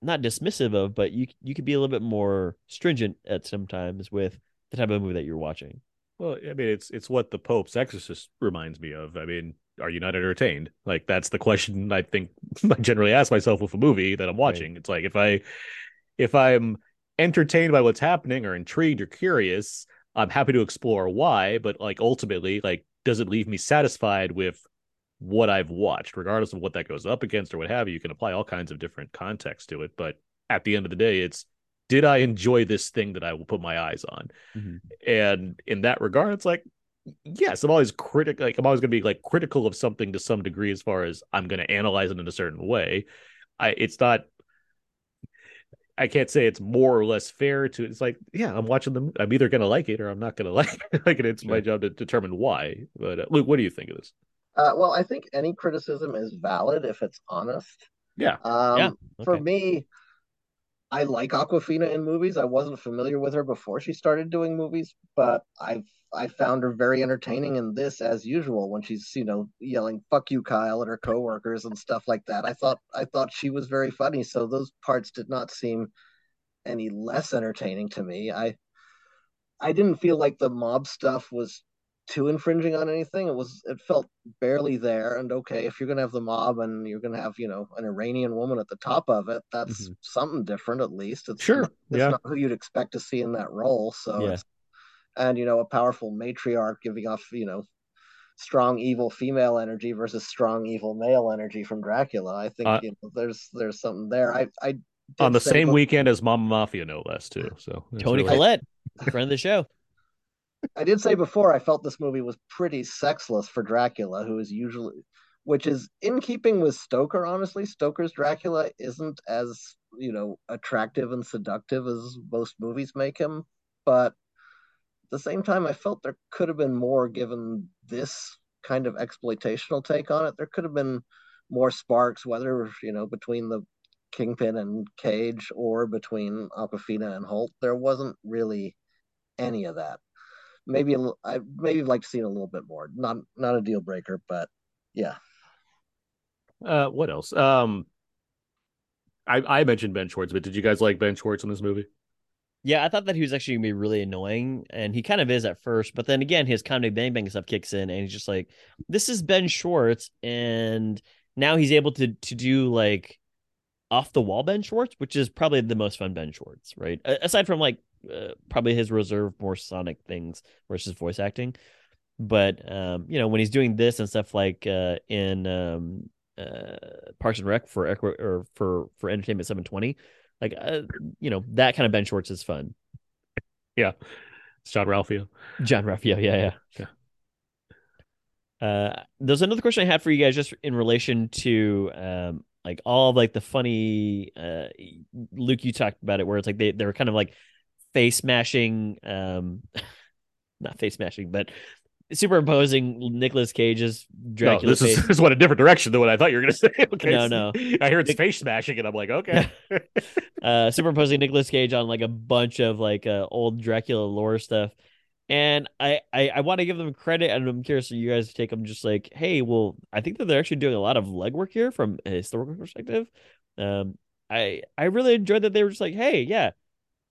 A: not dismissive of, but you you could be a little bit more stringent at sometimes with the type of movie that you're watching.
B: Well, I mean, it's it's what the Pope's Exorcist reminds me of. I mean, are you not entertained? Like that's the question I think I generally ask myself with a movie that I'm watching. Right. It's like if I if I'm entertained by what's happening or intrigued or curious, I'm happy to explore why, but like ultimately, like does it leave me satisfied with what I've watched, regardless of what that goes up against or what have you? You can apply all kinds of different context to it, but at the end of the day, it's did I enjoy this thing that I will put my eyes on? Mm-hmm. And in that regard, it's like, yes, I'm always critical. Like I'm always going to be like critical of something to some degree, as far as I'm going to analyze it in a certain way. I it's not. I can't say it's more or less fair to. It's like, yeah, I'm watching them. I'm either going to like it or I'm not going to like it. like it. It's sure. my job to determine why. But uh, Luke, what do you think of this?
D: Uh, well, I think any criticism is valid if it's honest.
B: Yeah.
D: Um,
A: yeah. Okay.
D: For me, I like Awkwafina in movies. I wasn't familiar with her before she started doing movies, but I've I found her very entertaining in this as usual when she's you know yelling "fuck you, Kyle" at her coworkers and stuff like that. I thought I thought she was very funny, so those parts did not seem any less entertaining to me. I I didn't feel like the mob stuff was too infringing on anything. It was it felt barely there. And okay, if you're gonna have the mob and you're gonna have you know an Iranian woman at the top of it, that's mm-hmm. something different at least. It's
B: sure,
D: not, it's
B: yeah.
D: not who you'd expect to see in that role. So
A: yeah.
D: and you know a powerful matriarch giving off you know strong evil female energy versus strong evil male energy from Dracula. I think uh, you know, there's there's something there. I I
B: on the same weekend as Mama Mafia, no less too. So
A: Tony really... Collette, friend of the show.
D: I did say before I felt this movie was pretty sexless for Dracula, who is usually, which is in keeping with Stoker. Honestly, Stoker's Dracula isn't as you know attractive and seductive as most movies make him, but at the same time, I felt there could have been more given this kind of exploitational take on it. There could have been more sparks, whether you know between the Kingpin and Cage or between Awkwafina and Hoult. There wasn't really any of that maybe I maybe like to see it a little bit more. Not not a deal breaker, but yeah.
B: Uh, what else? Um, I I mentioned Ben Schwartz, but did you guys like Ben Schwartz in this movie?
A: Yeah, I thought that he was actually gonna be really annoying, and he kind of is at first, but then again, his comedy bang bang stuff kicks in, and he's just like, "This is Ben Schwartz," and now he's able to to do like off the wall Ben Schwartz, which is probably the most fun Ben Schwartz, right? Aside from like uh, probably his reserve more sonic things versus voice acting. But um, you know, when he's doing this and stuff like uh, in um, uh, Parks and Rec for or for for Entertainment 720, like uh, you know, that kind of Ben Schwartz is fun.
B: Yeah, it's Jean-Ralphio.
A: John Ralphio, yeah, yeah.
B: yeah.
A: Uh, there's another question I had for you guys, just in relation to um, like all of, like the funny. Uh, Luke, you talked about it, where it's like they they're kind of like face smashing um not face smashing but superimposing Nicolas Cage's Dracula.
B: No, this, is, this is what a different direction than what I thought you were going to say. Okay,
A: no, no.
B: I hear it's face smashing, and I'm like, okay.
A: uh, superimposing Nicolas Cage on like a bunch of like uh, old Dracula lore stuff, and I I, I want to give them credit, and I'm curious if you guys take them just like, hey, well, I think that they're actually doing a lot of legwork here from a historical perspective. Um, I I really enjoyed that they were just like, hey, yeah,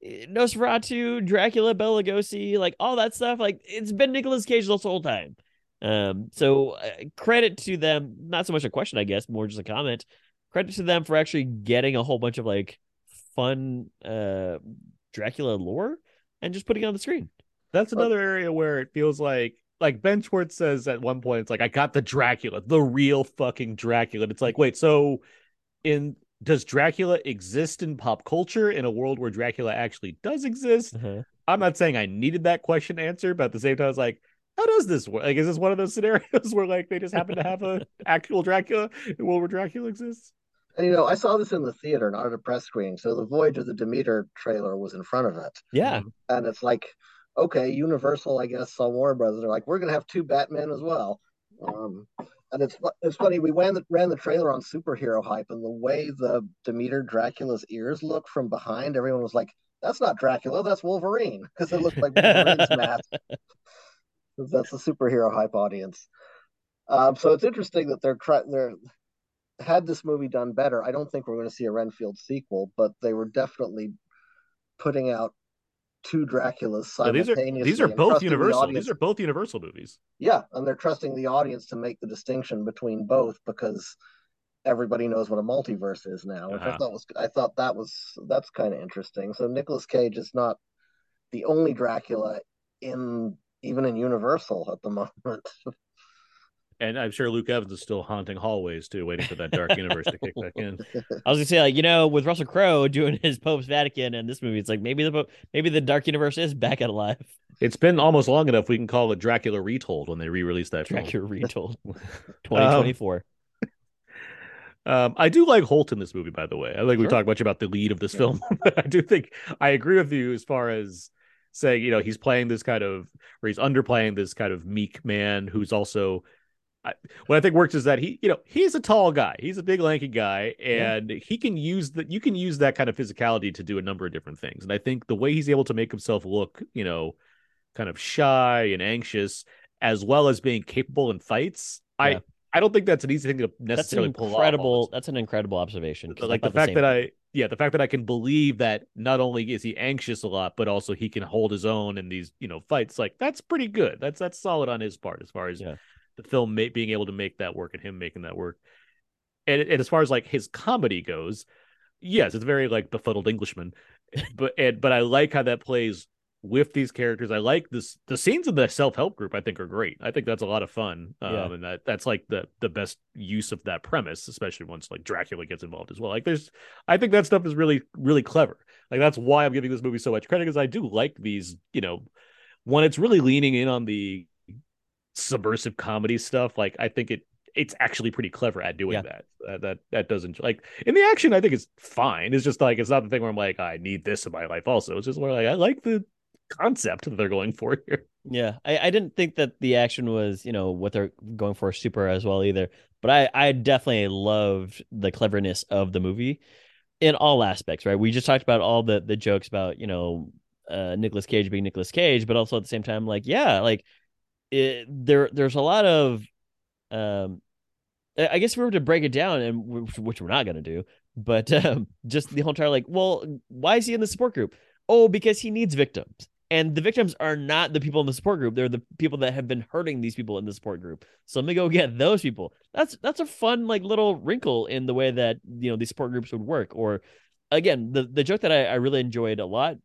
A: Nosferatu, Dracula, Bela Lugosi, like all that stuff. Like it's been Nicolas Cage this whole time. Um, so uh, credit to them. Not so much a question, I guess, more just a comment. Credit to them for actually getting a whole bunch of like fun uh Dracula lore and just putting it on the screen.
B: That's another area where it feels like like Ben Schwartz says at one point, it's like I got the Dracula, the real fucking Dracula. And it's like, wait, so in does Dracula exist in pop culture in a world where Dracula actually does exist?
A: Uh-huh.
B: I'm not saying I needed that question answered, but at the same time, I was like, how does this work? Like, is this one of those scenarios where like they just happen to have a actual Dracula in a world where Dracula exists?
D: And you know, I saw this in the theater, not at a press screening. So the Voyage of the Demeter trailer was in front of it.
A: Yeah.
D: And it's like, okay, Universal, I guess, saw Warner Brothers. They're like, we're gonna have two Batman as well. Um, and it's it's funny. We ran the, ran the trailer on superhero hype, and the way the Demeter Dracula's ears look from behind, everyone was like, "That's not Dracula, that's Wolverine," because it looked like Wolverine's mask. That's the superhero hype audience. Um, so it's interesting that they're trying. They're had this movie done better. I don't think we're going to see a Renfield sequel, but they were definitely putting out two Draculas
B: Now, these are
D: simultaneously.
B: these are both
D: trusting the
B: Universal. These are both Universal movies.
D: Yeah, and they're trusting the audience to make the distinction between both because everybody knows what a multiverse is now, which I
B: Uh-huh.
D: thought was I thought that was that's kind of interesting. So Nicolas Cage is not the only Dracula in even in Universal at the moment.
B: And I'm sure Luke Evans is still haunting hallways too, waiting for that dark universe to kick back in.
A: I was gonna say, like, you know, with Russell Crowe doing his Pope's Vatican and this movie, it's like maybe the Pope, maybe the Dark Universe is back at alive.
B: It's been almost long enough we can call it Dracula Retold when they re-release that film.
A: Dracula Retold, 2024.
B: Um, I do like Hoult in this movie, by the way. I think we
A: Sure.
B: talked much about the lead of this film. But I do think I agree with you as far as saying, you know, he's playing this kind of, or he's underplaying this kind of meek man who's also. I, what I think works is that he, you know, he's a tall guy. He's a big lanky guy, and he can use that. You can use that kind of physicality to do a number of different things. And I think the way he's able to make himself look, you know, kind of shy and anxious, as well as being capable in fights,
A: Yeah.
B: I. I don't think that's an easy thing to
A: That's an
B: necessarily pull off.
A: incredible. That's an incredible observation.
B: Like the fact
A: same
B: that. I yeah, the fact that I can believe that not only is he anxious a lot, but also he can hold his own in these, you know, fights. Like that's pretty good. That's that's solid on his part as far as
A: Yeah.
B: The film ma- being able to make that work and him making that work. And, and as far as like his comedy goes, yes, it's very like befuddled Englishman, but and but I like how that plays with these characters. I like this. The scenes in the self help group I think are great. I think that's a lot of fun. Um,
A: Yeah.
B: and that that's like the the best use of that premise, especially once like Dracula gets involved as well. Like there's, I think that stuff is really really clever. Like that's why I'm giving this movie so much credit because I do like these. You know, when it's really leaning in on the subversive comedy stuff. Like I think it it's actually pretty clever at doing
A: Yeah.
B: that. Uh, that that doesn't like in the action. I think it's fine. It's just like it's not the thing where I'm like I need this in my life. Also, it's just more like I like the concept that they're going for here.
A: Yeah, I, I didn't think that the action was, you know, what they're going for super as well either. But I, I definitely loved the cleverness of the movie in all aspects, right? We just talked about all the the jokes about, you know, uh Nicolas Cage being Nicolas Cage, but also at the same time, like, yeah, like it, there there's a lot of um I guess if we were to break it down, and which, we're not gonna do, but um, just the whole entire like, well, why is he in the support group? Oh, because he needs victims, and the victims are not the people in the support group; they're the people that have been hurting these people in the support group. So let me go get those people. That's that's a fun like little wrinkle in the way that you know these support groups would work. Or again, the the joke that I, I really enjoyed a lot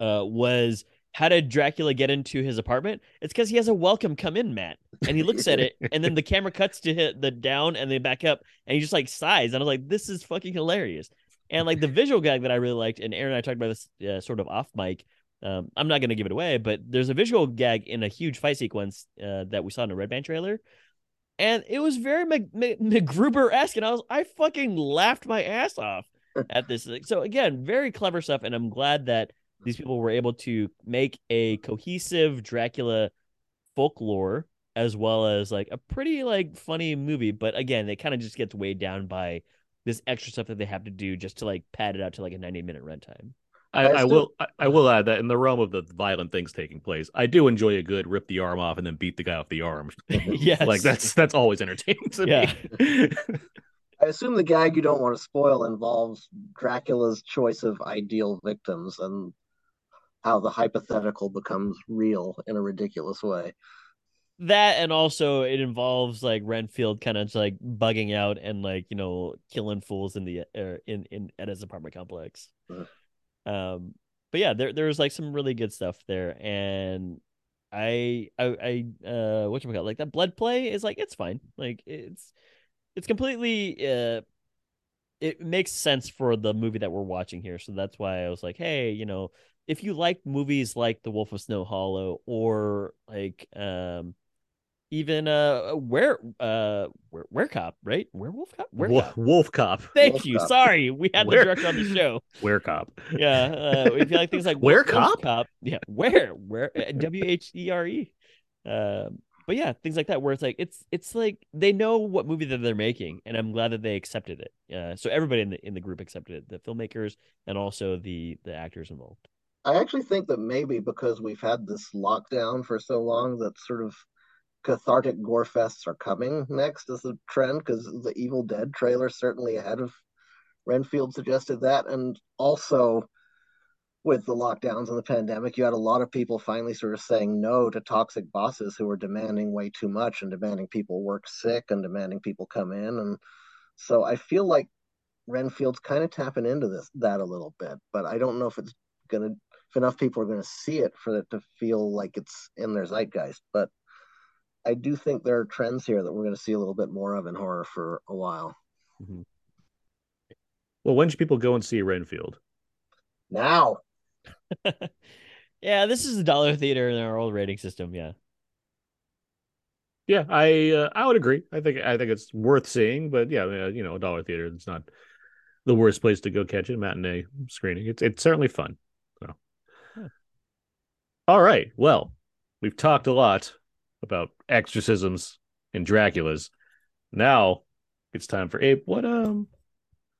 A: uh, was how did Dracula get into his apartment? It's because he has a welcome come in mat, and he looks at it, and then the camera cuts to hit the down and then back up, and he just like sighs, and I was like, this is fucking hilarious. And like the visual gag that I really liked, and Aaron and I talked about this uh, sort of off mic. Um, I'm not going to give it away, but there's a visual gag in a huge fight sequence uh, that we saw in a Red Band trailer, and it was very Mc- Mc- MacGruber esque, and I was I fucking laughed my ass off at this. So again, very clever stuff, and I'm glad that these people were able to make a cohesive Dracula folklore as well as like a pretty like funny movie. But again, it kind of just gets weighed down by this extra stuff that they have to do just to like pad it out to like a 90 minute runtime.
B: I,
D: I
B: I will I, I will add that in the realm of the violent things taking place, I do enjoy a good rip the arm off and then beat the guy off the arm.
A: yes.
B: Like that's that's always entertaining to
A: Yeah.
B: me.
D: I assume the gag you don't want to spoil involves Dracula's choice of ideal victims and how the hypothetical becomes real in a ridiculous way.
A: that and also it involves like Renfield kind of like bugging out and like you know killing fools in the uh, in in at his apartment complex. Um, but yeah, there there's like some really good stuff there, and I I I uh what you call like that blood play is like it's fine, like it's it's completely uh it makes sense for the movie that we're watching here, so that's why I was like, hey, you know, if you like movies like The Wolf of Snow Hollow or like um even uh where uh where where cop right werewolf cop where
B: Wolf, Wolf Cop.
A: thank
D: Wolf
A: you
D: Cop.
A: sorry we had the director on the show
B: Where Cop.
A: yeah uh if you like things like
B: Where
A: Wolf- Wolf
B: Cop?
A: cop yeah where where uh, w-h-e-r-e um but yeah things like that where it's like it's it's like they know what movie that they're making and i'm glad that they accepted it uh so everybody in the in the group accepted it the filmmakers and also the the actors involved
D: I actually think that maybe because we've had this lockdown for so long that sort of cathartic gore fests are coming next as a trend because the Evil Dead trailer certainly ahead of Renfield suggested that and also with the lockdowns and the pandemic, you had a lot of people finally sort of saying no to toxic bosses who were demanding way too much and demanding people work sick and demanding people come in. And so I feel like Renfield's kind of tapping into this that a little bit, but I don't know if it's gonna if enough people are gonna see it for it to feel like it's in their zeitgeist. But I do think there are trends here that we're gonna see a little bit more of in horror for a while.
B: Mm-hmm. Well, when should people go and see Renfield?
D: Now.
A: yeah, this is the dollar theater in our old rating system. Yeah.
B: Yeah, I uh, I would agree. I think I think it's worth seeing, but yeah, you know, a dollar theater it's not the worst place to go catch a matinee screening. It's it's certainly fun. All right. Well, we've talked a lot about exorcisms and Draculas. Now it's time for Abe. What um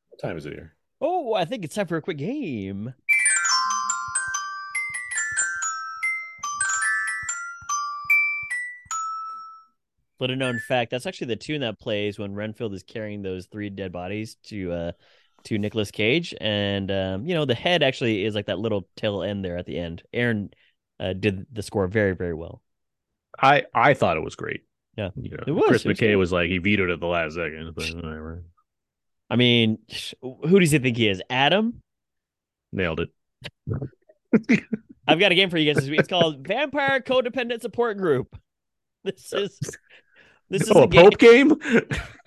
B: what time is it here?
A: Oh, I think it's time for a quick game. Little known fact, that's actually the tune that plays when Renfield is carrying those three dead bodies to uh to Nicolas Cage. And um, you know, the head actually is like that little tail end there at the end. Aaron uh, did the score very, very well.
B: I I thought it was great.
A: Yeah,
B: You know,
A: it was.
B: Chris
A: it was
B: McKay
A: good.
B: was like he vetoed it at the last second, but whatever.
A: I mean, who does he think he is? Adam?
B: Nailed it.
A: I've got a game for you guys this week. It's called Vampire Codependent Support Group. This is this is
B: oh,
A: a game.
B: Pope game?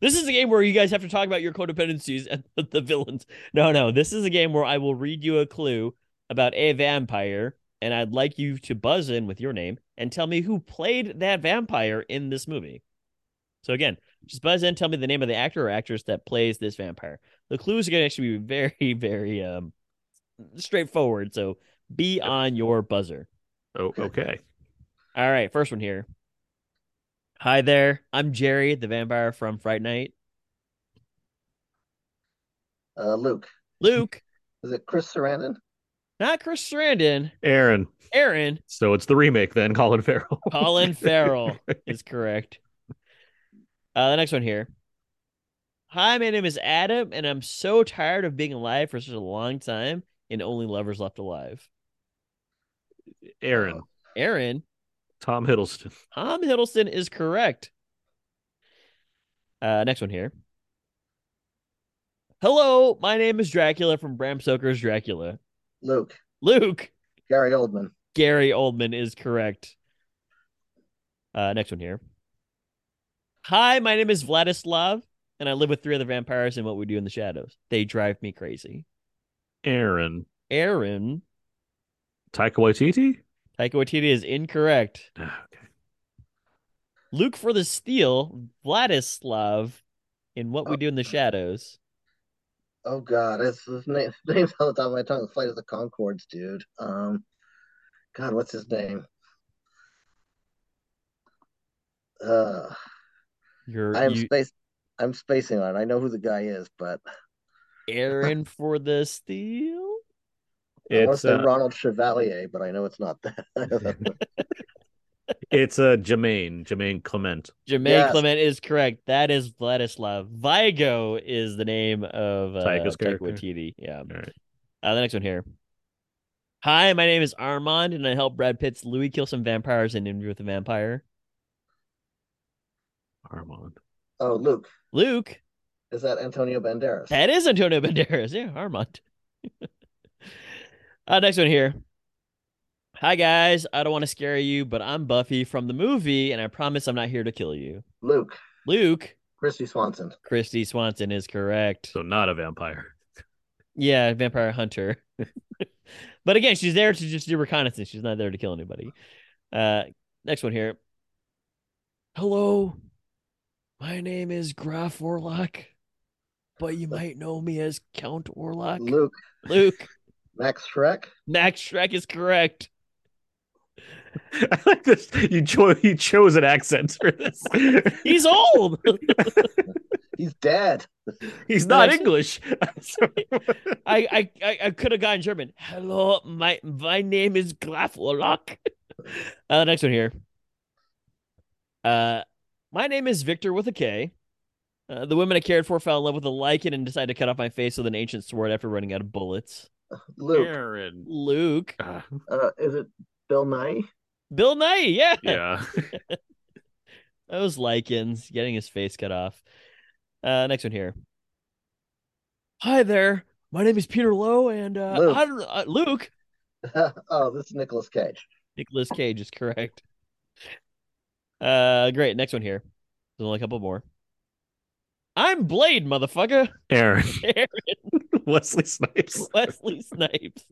A: this is a game where you guys have to talk about your codependencies and the villains. No, no, this is a game where I will read you a clue about a vampire, and I'd like you to buzz in with your name and tell me who played that vampire in this movie. So again, just buzz in, tell me the name of the actor or actress that plays this vampire. The clues are going to actually be very, very um straightforward. So be on your buzzer.
B: oh, okay.
A: All right, first one here. Hi there, I'm Jerry, the vampire from Fright Night.
D: Uh, Luke,
A: Luke,
D: is it Chris Sarandon?
A: Not Chris Sarandon.
B: Aaron.
A: Aaron,
B: So it's the remake then, Colin Farrell.
A: Colin Farrell is correct. Uh, the next one here. Hi, my name is Adam, and I'm so tired of being alive for such a long time and only lovers left alive.
B: Aaron.
A: Aaron,
B: Tom Hiddleston.
A: Tom Hiddleston is correct. Uh, next one here. Hello, my name is Dracula from Bram Stoker's Dracula.
D: Luke,
A: Luke,
D: Gary Oldman.
A: Gary Oldman is correct. Uh, next one here. Hi, my name is Vladislav, and I live with three other vampires in what we do in the shadows. They drive me crazy.
B: Aaron.
A: Aaron,
B: Taika Waititi?
A: Taika Waititi is incorrect.
B: Ah, okay.
A: Luke for the steal, Vladislav in what we do in the shadows.
D: Oh God, it's his name. Name's on the top of my tongue. The Flight of the Conchords, dude. Um, God, what's his name? Uh,
A: You're
D: I'm
A: you,
D: space. I'm spacing on. it. I know who the guy is, but
A: Aaron for the steal.
D: I want to say
B: uh,
D: Ronald Chevalier, but I know it's not that.
B: it's uh Jemaine, Jemaine Clement.
A: Jemaine
D: Yes.
A: Clement is correct. That is Vladislav. Viago is the name of uh,
B: Taika's
A: Taika
B: character.
A: Waititi. Yeah.
B: All right.
A: Uh, the next one here. Hi, my name is Armand, and I help Brad Pitt's Louis kill some vampires in Interview with the Vampire.
B: Armand.
D: oh, Luke,
A: Luke,
D: is that Antonio Banderas?
A: that is Antonio Banderas. Yeah, Armand. uh, next one here. Hi guys, I don't want to scare you, but I'm Buffy from the movie, and I promise I'm not here to kill you.
D: Luke,
A: Luke,
D: Kristy Swanson.
A: Kristy Swanson is correct.
B: So not a vampire.
A: Yeah, vampire hunter. but again, she's there to just do reconnaissance. She's not there to kill anybody. Uh, next one here. Hello, my name is Graf Orlok, but you might know me as Count Orlok.
D: Luke,
A: Luke,
D: Max Schreck.
A: Max Schreck is correct.
B: I like this. You chose you chose an accent for this.
A: He's old.
D: He's dead.
B: He's not
A: Nice.
B: English.
A: I I I, I could have gone German. Hello, my my name is Graf Orlok. Uh, the next one here. Uh, my name is Victor with a K. Uh, the women I cared for fell in love with a lycan and decided to cut off my face with an ancient sword after running out of bullets.
D: Luke.
B: Aaron.
A: Luke.
B: Uh,
D: Uh, is it Bill Nighy?
A: Bill Nighy. Yeah.
B: yeah.
A: Those lycans getting his face cut off. Uh, next one here. Hi there. My name is Peter Loew, and uh,
D: Luke.
A: I don't, uh, Luke.
D: oh, this is Nicolas Cage.
A: Nicolas Cage is correct. Uh, great. Next one here. There's only a couple more. I'm Blade, motherfucker.
B: Aaron.
A: Aaron
B: Wesley Snipes.
A: Wesley Snipes.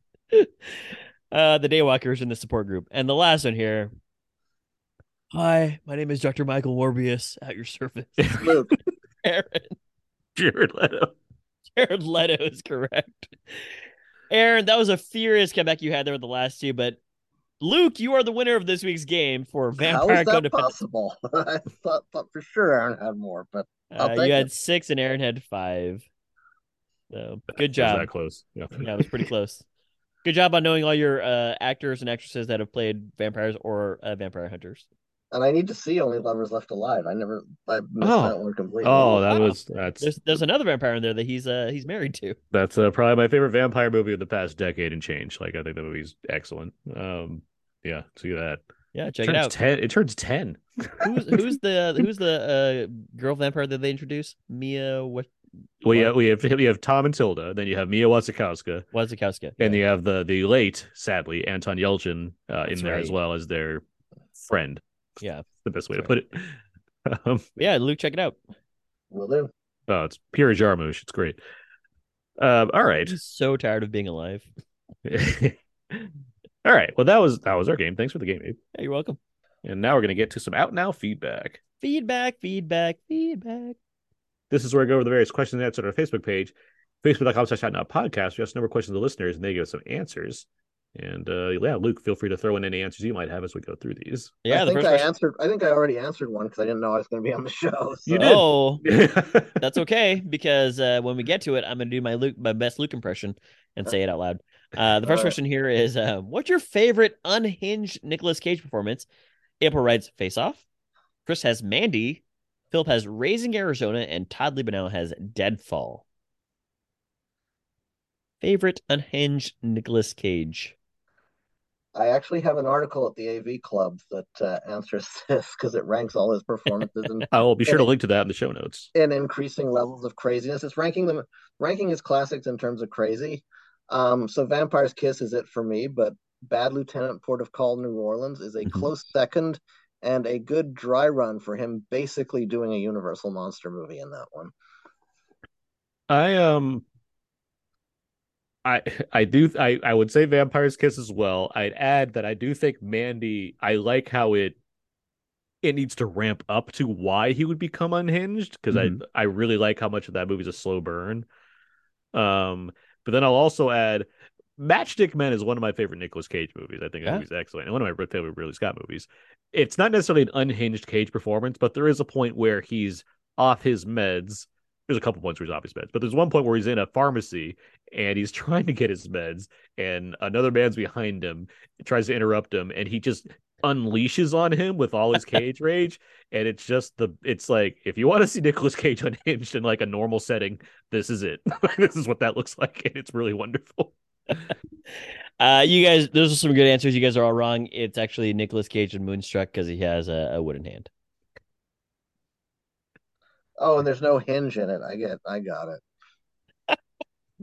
A: Uh, the Daywalkers in the support group, and the last one here. Hi, my name is Dr. Michael Morbius at your service.
D: Luke.
A: Aaron.
B: Jared Leto.
A: Jared Leto is correct. Aaron, that was a furious comeback you had there with the last two, but Luke, you are the winner of this week's game for
D: How
A: Vampire
D: is that possible? I thought, thought for sure Aaron had more, but
A: Uh, you
D: it.
A: had six and Aaron had five. So good job.
B: that close. Yeah.
A: Yeah, it was pretty close. Good job on knowing all your uh, actors and actresses that have played vampires or uh, vampire hunters.
D: And I need to see Only Lovers Left Alive. I never, I missed
B: Oh.
D: that one completely.
B: Oh, that
A: Wow.
B: was that's
A: There's there's another vampire in there that he's uh he's married to.
B: that's uh, probably my favorite vampire movie of the past decade and change. Like I think the movie's excellent. Um, yeah, see that.
A: Yeah, check
B: turns
A: it out.
B: Ten. It turns ten.
A: Who's who's the who's the uh girl vampire that they introduced? Mia what
B: Well, yeah, we have we have Tom and Tilda. Then you have Mia Wasikowska,
A: Wazakowska.
B: and you have the the late, sadly, Anton Yelchin uh, in
A: That's
B: there as well as their friend.
A: Yeah.
B: the best way
A: That's
B: to put it. Um,
A: Yeah, Luke, check it out.
D: Will do.
B: oh, it's pure Jarmusch. It's great. Um, all right.
A: I'm so tired of being alive.
B: all right. Well, that was that was our game. Thanks for the game, Abe.
A: Yeah, you're welcome.
B: And now we're gonna get to some out now feedback.
A: Feedback, feedback, feedback.
B: This is where I go over the various questions and answers on our Facebook page, facebook.com slash out now podcast. We ask a number of questions to the listeners and they give us some answers. And uh, yeah, Luke, feel free to throw in any answers you might have as we go through these.
A: Yeah,
D: I
A: the
D: think I
A: question.
D: answered. I think I already answered one because I didn't know I was going to be on the show.
B: You
D: so-
B: did.
A: Oh,
B: That's
A: that's okay because uh, when we get to it, I'm gonna do my Luke, my best Luke impression, and say it out loud. Uh, the first
D: All right.
A: question here is, uh, what's your favorite unhinged Nicolas Cage performance? April writes Face Off. Chris has Mandy. Philip has Raising Arizona, and Todd Liebenow has Deadfall. Favorite unhinged Nicolas Cage.
D: I actually have an article at the AV Club that uh, answers this because it ranks all his performances in,
B: I will be sure to link to that in the show notes.
D: in increasing levels of craziness. It's ranking them, ranking his classics in terms of crazy. Um, so Vampire's Kiss is it for me, but Bad Lieutenant, Port of Call, New Orleans is a
B: Mhm.
D: close second and a good dry run for him, basically doing a Universal monster movie in that one.
B: I um I I do I I would say Vampire's Kiss as well. I'd add that I do think Mandy I like how it it needs to ramp up to why he would become unhinged because
A: Mhm.
B: I I really like how much of that movie's a slow burn. Um but then I'll also add Matchstick Men is one of my favorite Nicolas Cage movies. I think that
A: Yeah.
B: movie's excellent. And one of my favorite Ridley Scott movies. It's not necessarily an unhinged Cage performance, but there is a point where he's off his meds. There's a couple points where he's off his meds, but there's one point where he's in a pharmacy and he's trying to get his meds, and another man's behind him, tries to interrupt him, and he just unleashes on him with all his cage rage. And it's just the it's like if you want to see Nicolas Cage unhinged in like a normal setting, this is it. this is what that looks like, and it's really wonderful.
A: Uh, you guys, those are some good answers. You guys are all wrong. It's actually Nicolas Cage and Moonstruck because he has a, a wooden hand.
D: Oh, and there's no hinge in it. I get, I got it.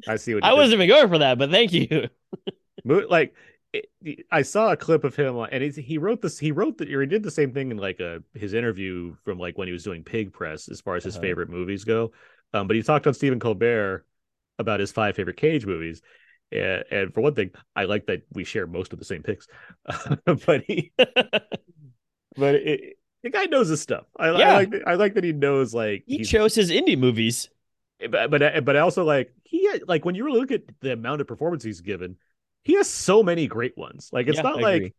B: I see what you
A: I wasn't even going for that, but thank you.
B: Like it, I saw a clip of him, and he's, he wrote this. He wrote that, or he did the same thing in like a his interview from like when he was doing Pig Press, as far as his
A: Uh-huh.
B: favorite movies go. Um, but he talked on Stephen Colbert about his five favorite Cage movies. And, and for one thing, I like that we share most of the same picks. Hmm. but he, but it, the guy knows his stuff. I, I
A: Yeah.
B: like that- I like that he knows like
A: He chose his indie movies.
B: Eh, but but I but also like he like when you really look at the amount of performance he's given, he has so many great ones. Like it's
A: Yeah,
B: not
A: I
B: like
A: agree.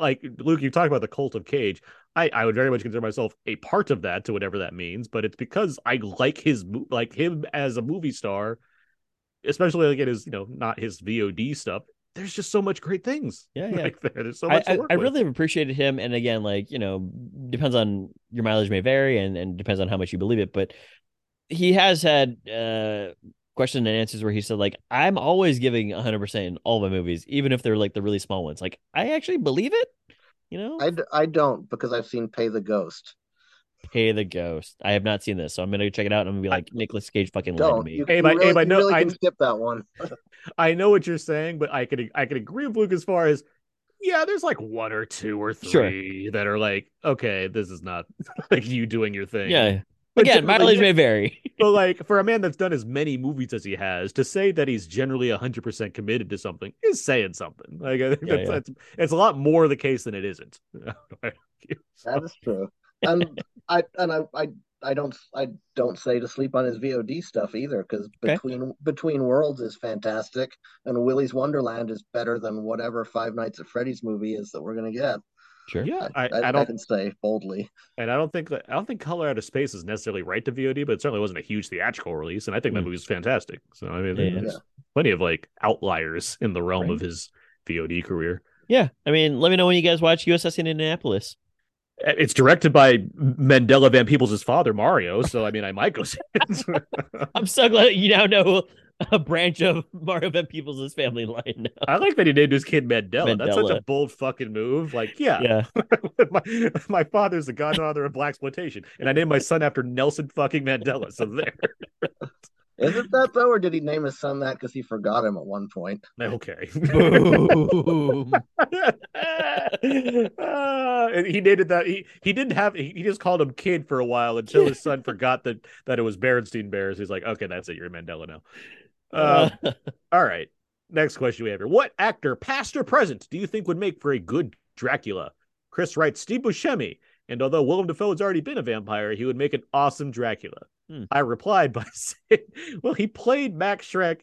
B: like Luke, you talk about the cult of Cage. I I would very much consider myself a part of that to whatever that means, but it's because I like his like him as a movie star, especially like it is you know not his VOD stuff. There's just so much great things.
A: Yeah, yeah.
B: Like there, there's so
A: I,
B: much.
A: I,
B: to work
A: I
B: with.
A: really have appreciated him. And again, like, you know, depends on your mileage may vary and, and depends on how much you believe it. But he has had uh question and answers where he said like I'm always giving 100% in all my movies, even if they're like the really small ones. Like I actually believe it. You know,
D: I, d- I don't because I've seen Pay the Ghost.
A: Pay the Ghost. I have not seen this, so I'm gonna check it out. and I'm gonna be like Nicolas Cage fucking lied
D: Don't
A: me.
D: you,
B: Hey,
D: you
B: but-
D: really,
B: but
D: you
B: no,
D: really
B: I-
D: can skip that one.
B: I know what you're saying, but I could I could agree with Luke as far as yeah, there's like one or two or
A: Sure.
B: three that are like, okay, this is not like you doing your thing.
A: Yeah.
B: But
A: Again,
B: generally-
A: mileage may vary.
B: But like for a man that's done as many movies as he has, to say that he's generally 100% committed to something is saying something. Like I think
A: Yeah,
B: that's,
A: yeah.
B: that's it's a lot more the case than it isn't.
D: That is true. And I and I, I I don't I don't say to sleep on his VOD stuff either because
A: Okay.
D: between between worlds is fantastic and Willy's Wonderland is better than whatever Five Nights at Freddy's movie is that we're gonna get.
A: Sure.
B: yeah,
D: I,
B: I,
D: I,
B: I don't
D: can say boldly.
B: and I don't think that I don't think Color Out of Space is necessarily right to VOD, but it certainly wasn't a huge theatrical release, and I think that
A: Mm.
B: movie's fantastic. So I mean,
A: Yeah.
B: there's plenty of like outliers in the realm
A: Right.
B: of his VOD career.
A: Yeah. I mean, let me know when you guys watch USS Indianapolis.
B: It's directed by Mandela Van Peebles' father, Mario. So I mean, I might go see it.
A: I'm so glad you now know a branch of Mario Van Peebles' family line now.
B: I like that he named his kid Mandela. That's such a bold fucking move. Like, yeah,
A: Yeah.
B: my, my father's the godfather of black exploitation, and I named my son after Nelson fucking Mandela. So there.
D: Is it that though, or did he name his son that because he forgot him at one point?
B: Okay.
A: Boom.
B: Uh, and he named that. He he didn't have. He, he just called him kid for a while until his son forgot that that it was Berenstein Bears. He's like, okay, that's it. You're Mandela now. Uh, all right. Next question we have here: What actor, past or present, do you think would make for a good Dracula? Chris writes Steve Buscemi, and although Willem Dafoe has already been a vampire, he would make an awesome Dracula.
A: Hmm.
B: I replied by saying, "Well, he played Max Schreck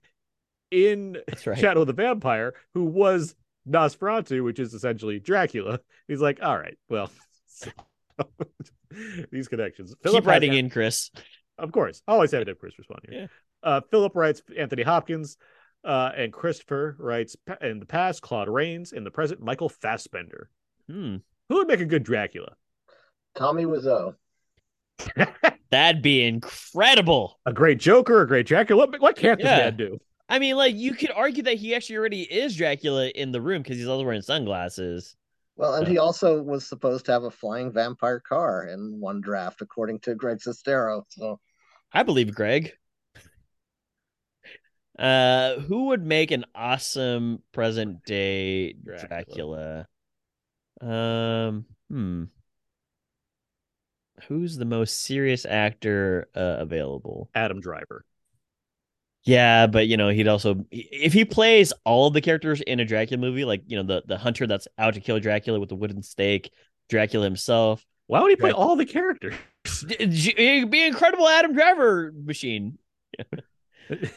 B: in
A: right.
B: Shadow of the Vampire, who was Nosferatu, which is essentially Dracula." He's like, "All right, well." These connections.
A: Keep writing
B: has-
A: in, Chris.
B: of course. Always have to have Chris respond here.
A: Yeah.
B: Uh, Philip writes Anthony Hopkins, uh, and Christopher writes in the past Claude Rains, in the present Michael Fassbender.
A: Hmm.
B: Who would make a good Dracula?
D: Tommy Wiseau.
A: That'd be incredible.
B: A great Joker, a great Dracula. What, what can't this
A: Yeah.
B: man do?
A: I mean, like you could argue that he actually already is Dracula in the room because he's also wearing sunglasses.
D: Well, and he also was supposed to have a flying vampire car in one draft, according to Greg Sestero. So
A: I believe Greg. Uh, who would make an awesome present day
B: Dracula.
A: Dracula? Um, hmm. Who's the most serious actor uh, available?
B: Adam Driver.
A: Yeah, but you know, he'd also if he plays all of the characters in a Dracula movie, like you know, the the hunter that's out to kill Dracula with the wooden stake, Dracula himself.
B: Why would he play
A: Drac-
B: all the characters?
A: It'd be an incredible Adam Driver machine.
B: Is this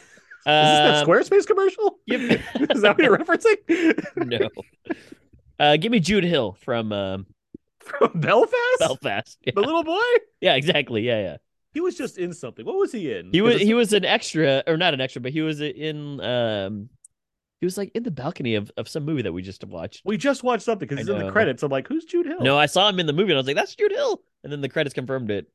B: that
A: Um,
B: Squarespace commercial?
A: Yep.
B: Is that what you're referencing?
A: no. Uh, give me Jude Hill from um,
B: From Belfast?
A: Belfast. Yeah.
B: The little boy?
A: yeah, exactly. Yeah, yeah.
B: He was just in something. What was he in?
A: He was he was an extra, or not an extra, but he was in um, he was like in the balcony of, of some movie that we just watched.
B: We just watched something because he's in the credits. I'm like, who's Jude Hill?
A: No, I saw him in the movie and I was like, that's Jude Hill, and then the credits confirmed it.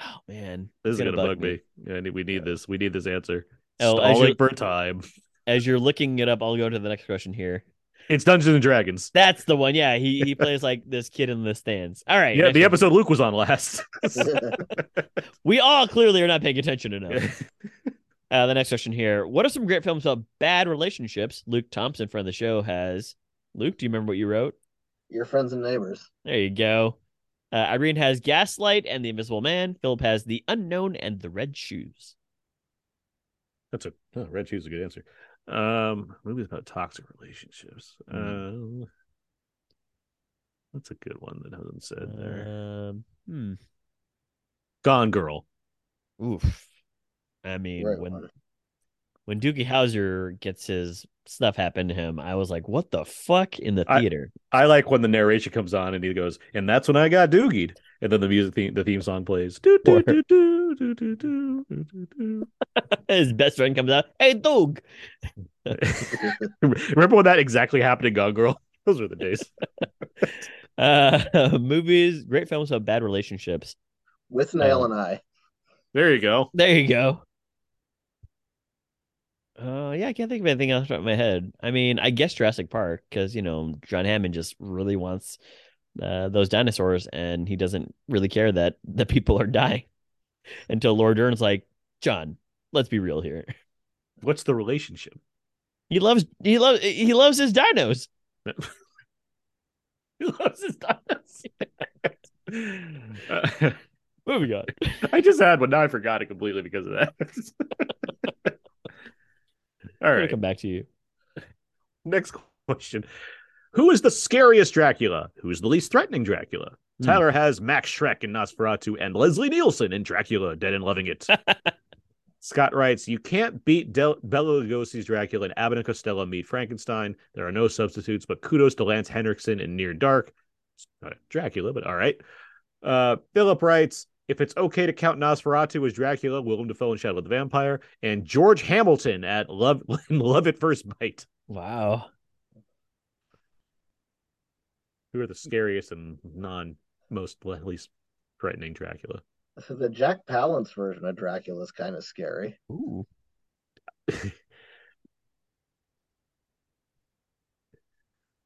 A: Oh man,
B: this is gonna, bug me. Yeah, I need- we need this. We need this answer.
A: Oh,
B: Stalling for time.
A: As you're looking it up, I'll go to the next question here.
B: It's Dungeons and Dragons.
A: That's the one. Yeah, he he plays like this kid in the stands. All right.
B: Yeah,
A: next
B: the
A: one.
B: episode Luke was on last.
A: We all clearly are not paying attention enough. Uh, the next question here. What are some great films about bad relationships? Luke Thompson, friend of the show, has. Luke, do you remember what you wrote?
D: your friends and neighbors.
A: There you go. Uh, Irene has Gaslight and The Invisible Man. Philip has The Unknown and The Red Shoes.
B: That's a oh, red shoes is a good answer. Um, movies about toxic relationships.
A: Mm-hmm.
B: Uh, that's a good one that hasn't said there.
A: Um, hmm.
B: Gone Girl.
A: Oof. I mean,
D: Great
A: when
D: one.
A: when Doogie Howser gets his stuff happen to him, I was like, "What the fuck?" in the theater.
B: I like when the narration comes on and he goes, and that's when I got doogied. And then the music theme, the theme song plays. Do, do,
A: Or-
B: do, do, do, do, do, do, do, do.
A: His best friend comes out. Hey, Doug.
B: Remember when that exactly happened in Gone Girl? Those were the days.
A: Uh, movies, great films have bad relationships.
D: Withnail
A: Oh.
D: and I.
B: There you go.
A: There you go. Uh, yeah, I can't think of anything else off my head. I mean, I guess Jurassic Park because you know John Hammond just really wants uh, those dinosaurs, and he doesn't really care that the people are dying. Until Laura Dern's like, John, let's be real here.
B: What's the relationship?
A: He loves he loves he loves his dinos.
B: he loves his dinos. Uh,
A: Moving on.
B: I just had one. Now I forgot it completely because of that. All right.
A: I'll come back to you.
B: Next question. Who is the scariest Dracula? Who is the least threatening Dracula?
A: Hmm.
B: Tyler has Max Schreck in Nosferatu and Leslie Nielsen in Dracula, Dead and Loving It. Scott writes, You can't beat Del- Bela Lugosi's Dracula and Abbott and Costello meet Frankenstein. There are no substitutes, but kudos to Lance Henriksen in Near Dark. It's not a Dracula, but all right. Uh, Philip writes, if it's okay to count Nosferatu as Dracula, Willem Dafoe in Shadow of the Vampire, and George Hamilton at Love Love at First Bite.
A: Wow.
B: Who are the scariest and non most least threatening Dracula?
D: The Jack Palance version of Dracula is kind of scary.
A: Ooh.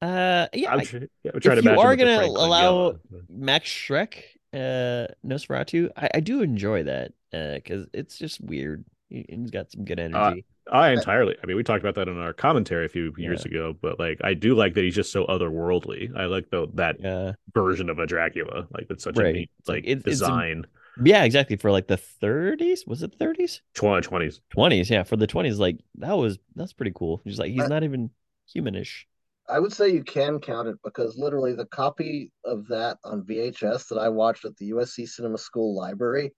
A: uh, yeah.
B: I'm, tr- yeah, I'm trying
A: if
B: to imagine. You are
A: gonna allow
B: Langella-
A: Max Schreck, uh, Nosferatu, I, I do enjoy that because it's just weird. He, he's got some good
B: Uh,
A: energy.
B: I entirely. I mean, we talked about that in our commentary a few years ago, but like, I do like that he's just so otherworldly. I like the that
A: Yeah.
B: version of a Dracula. Like, that's such a neat
A: like-
B: like
A: it- it's a-
B: design.
A: yeah, exactly. For like the 30s, was it 30s?
B: Twenties.
A: 20s, yeah. For the 20s, like that was that's pretty cool. He's like he's
D: Uh,
A: not even humanish.
D: I would say you can count it because literally the copy of that on VHS that I watched at the USC Cinema School Library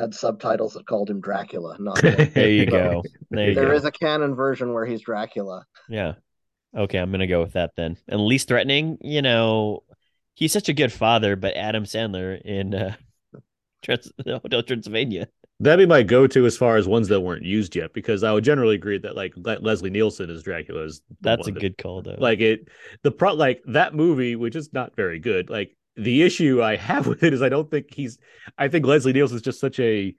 D: had subtitles that called him Dracula. Not
A: There you go. There you
D: There
A: go.
D: is a canon version where he's Dracula.
A: Yeah. Okay, I'm gonna go with that then. And least threatening, you know, he's such a good father, but Adam Sandler in uh, Trans- Hotel Transylvania.
B: That'd be my go-to as far as ones that weren't used yet, because I would generally agree that like Le- Leslie Nielsen as Dracula is the
A: That's a
B: that-
A: good call though.
B: like it the pro like that movie which is not very good like the issue i have with it is i don't think he's i think leslie nielsen is just such a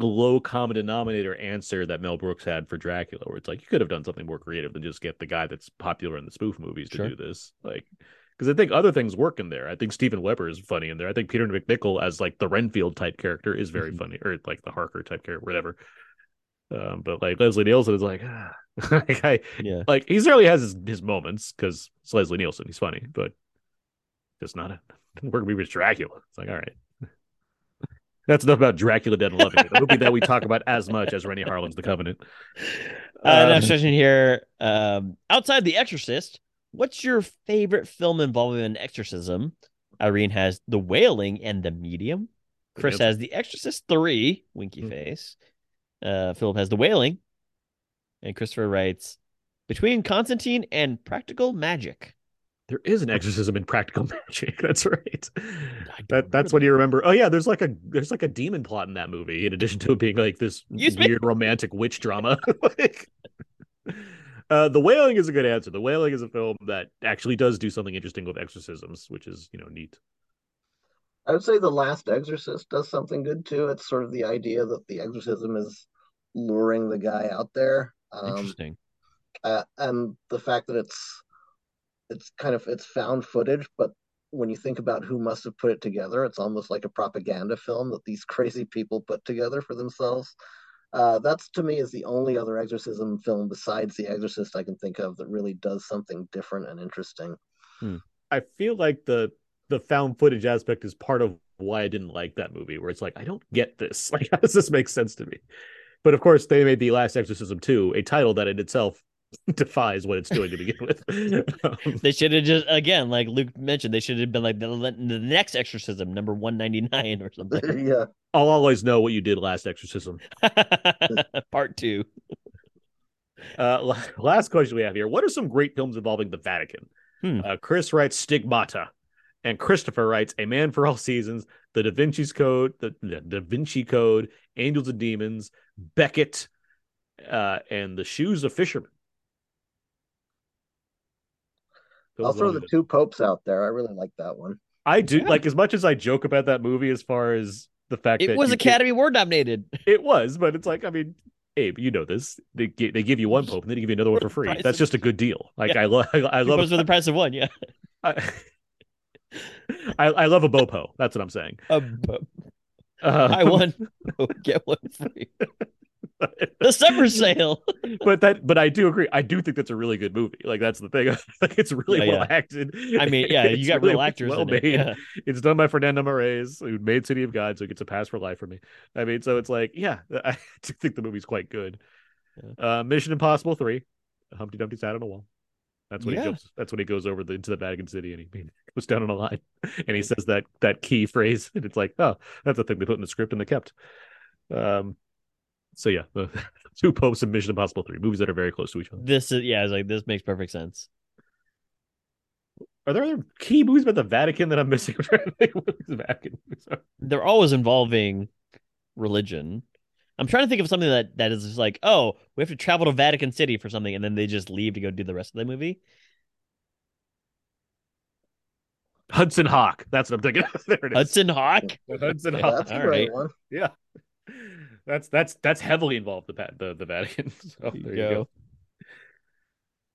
B: low common denominator answer that mel brooks had for dracula where it's like you could have done something more creative than just get the guy that's popular in the spoof movies to
A: Sure.
B: do this like because i think other things work in there i think steven weber is funny in there i think peter macnicol as like the renfield type character is very
A: Mhm.
B: funny or like the harker type character whatever um, but like Leslie Nielsen is like, like I,
A: yeah.
B: like he certainly has his, his moments because it's Leslie Nielsen. He's funny, but just not a work movie with Dracula. It's like, all right. That's enough about Dracula Dead and Loving It, a movie that we talk about as much as Renny Harlin's The Covenant.
A: Uh,
B: Um,
A: next question here. Um, outside The Exorcist, what's your favorite film involving an exorcism? Irene has The Wailing and The Medium. Chris has The Exorcist 3, winky
B: Hmm.
A: face. Uh, Philip has The Wailing. And Christopher writes, Between Constantine and Practical Magic.
B: There is an exorcism in Practical Magic. That's right. That that's what you remember. Oh yeah, there's like a there's like a demon plot in that movie. In addition to it being like this
A: Excuse me?
B: weird romantic witch drama. like, uh, the Wailing is a good answer. The Wailing is a film that actually does do something interesting with exorcisms, which is you know neat.
D: I would say The Last Exorcist does something good too. It's sort of the idea that the exorcism is luring the guy out there. Um,
A: Interesting.
D: uh, and the fact that it's it's kind of it's found footage but when you think about who must have put it together it's almost like a propaganda film that these crazy people put together for themselves uh, that's to me is the only other exorcism film besides the exorcist i can think of that really does something different and interesting
B: I feel like the the found footage aspect is part of why I didn't like that movie, where it's like I don't get this. Like, how does this make sense to me? But of course, they made the Last Exorcism 2 a title that in itself defies what it's doing to begin with. Um,
A: They should have just, again, like Luke mentioned, they should have been like the, the next exorcism, number 199 or something.
D: yeah
B: I'll always know what you did last Exorcism.
A: Part two.
B: Uh, last question we have here: What are some great films involving the Vatican?
A: Hmm.
B: Uh, Chris writes Stigmata, and Christopher writes A Man for All Seasons, The Da Vinci's Code, The, the Da Vinci Code, Angels and Demons, Becket, uh, and The Shoes of Fishermen. Those
D: i'll throw the
B: good.
D: two popes out there i really like that one
B: I do
A: Yeah.
B: like as much as I joke about that movie, as far as the fact
A: It
B: that
A: was Academy Award nominated.
B: It was, but it's like I mean, Abe, you know this. They gi- they give you one pope and then they give you another one for free. That's just a good deal. Like
A: Yeah.
B: I love, I, I
A: Two
B: love,
A: popes for the price of one. Yeah.
B: I, I, I love a bopo. That's what I'm saying.
A: A bo-
B: Uh,
A: buy one, get one free. The summer sale.
B: but that, but I do agree. I do think that's a really good movie. Like that's the thing. like it's really
A: Yeah,
B: well
A: yeah.
B: acted.
A: I mean, yeah, you got
B: really
A: real actors
B: well
A: in it.
B: made.
A: Yeah.
B: It's done by Fernando Meirelles, who made City of God, so it gets a pass for life for me. I mean, so it's like, yeah, I do think the movie's quite good. Uh, Mission Impossible Three, Humpty Dumpty sat on a wall. That's when
A: Yeah.
B: he jumps. That's when he goes over the, into the Vatican City and he, he goes down on a line and he says that that key phrase and it's like, oh, that's the thing they put in the script and they kept. Um, so yeah, the two popes and Mission Impossible Three movies that are very close to each other.
A: This is yeah. It's like this makes perfect sense.
B: Are there other key movies about the Vatican that I'm missing? I'm trying to think what the Vatican.
A: They're always involving religion. I'm trying to think of something that that is just like, oh, we have to travel to Vatican City for something, and then they just leave to go do the rest of the movie.
B: Hudson Hawk. That's what I'm thinking. there it is.
A: Hudson Hawk.
B: Hudson
A: Yeah,
B: Hawk.
D: That's a
A: all
D: great
A: right.
D: one.
B: Yeah, that's that's that's heavily involved the the the Vatican. So there you
A: go.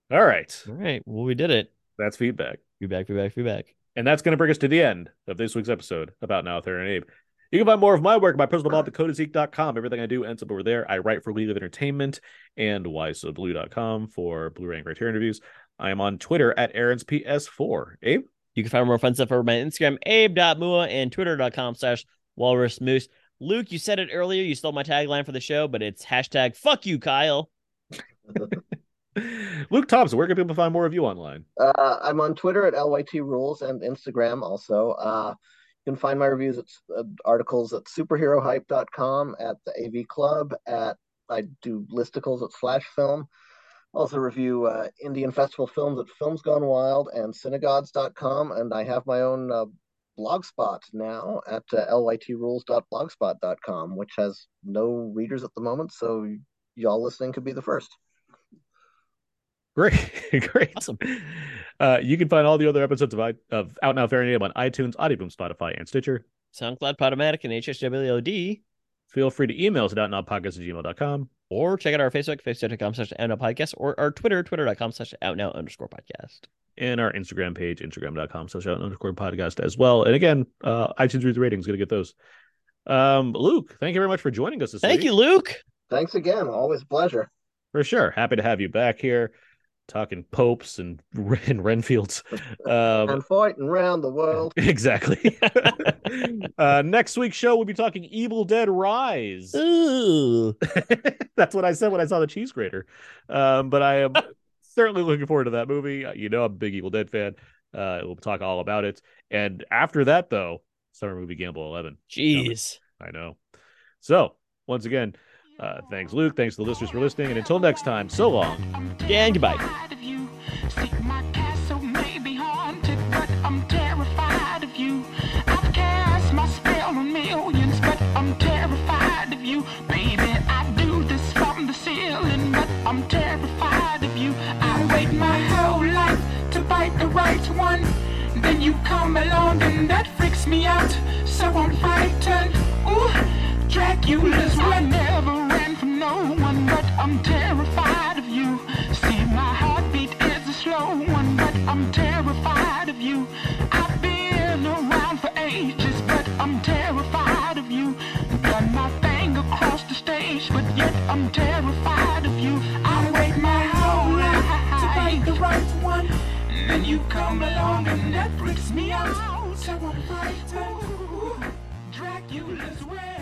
B: go. All right,
A: All right. Well, we did it.
B: that's feedback,
A: Feedback. Feedback. Feedback.
B: and that's going to bring us to the end of this week's episode about Now Theron and Abe. You can find more of my work at my personal blog, thecodeiszeek.com. Everything I do ends up over there. I write for We Live Entertainment and whysoblu.com for Blu-ray and Criterion reviews. I am on Twitter at Aaron's PS4. Abe?
A: You can find more fun stuff over my Instagram, abe.mua, and twitter.com slash walrus moose. Luke, you said it earlier. You stole my tagline for the show, but it's hashtag fuck you, Kyle.
B: Luke Thompson, where can people find more of you online?
D: Uh, I'm on Twitter at LYT Rules and Instagram also. Uh, you can find my reviews at uh, articles at superherohype.com, at the AV Club, at I do listicles at Slash Film. Also review uh, Indian festival films at Films Gone Wild and synagogues.com, and I have my own uh, blogspot now at uh, lytrules.blogspot.com, which has no readers at the moment, so y'all listening could be the first.
B: Great, great,
A: Awesome.
B: Uh, you can find all the other episodes of, I, of Out Now Fair and on iTunes, Audioboom, Spotify, and Stitcher.
A: SoundCloud, Podomatic, and HSWOD.
B: Feel free to email us at outnowpodcast at gmail.com.
A: Or check out our Facebook, facebook.com slash outnow podcast, or our Twitter, twitter.com slash outnow underscore podcast.
B: And our Instagram page, instagram.com slash out underscore podcast as well. And again, uh, iTunes reads ratings, gonna get those. Um, Luke, thank you very much for joining us this
A: Thank
B: week.
A: you, Luke.
D: Thanks again. Always a pleasure.
B: For sure. Happy to have you back here talking popes and, and Renfields. Um,
D: and fighting around the world.
B: exactly. uh, next week's show, we'll be talking Evil Dead Rise.
A: Ooh.
B: That's what I said when I saw the cheese grater. Um, but I am certainly looking forward to that movie. Uh, You know, I'm a big Evil Dead fan. Uh, we'll talk all about it. And after that, though, summer movie Gamble 11.
A: Jeez.
B: I know. So, once again, uh, thanks, Luke. Thanks to the listeners for listening. And until next time, so long.
A: And goodbye.
C: My castle may be haunted, but I'm terrified one. Then you come along and that freaks me out. So I'm frightened. Ooh, Dracula's one never ran from no one, but I'm terrified of you. See, my heartbeat is a slow one, but I'm terrified of you. I've been around for ages, but I'm terrified of you. Done my thing across the stage, but yet I'm terrified come along and that freaks me out. So I'm. Ooh, Dracula's way.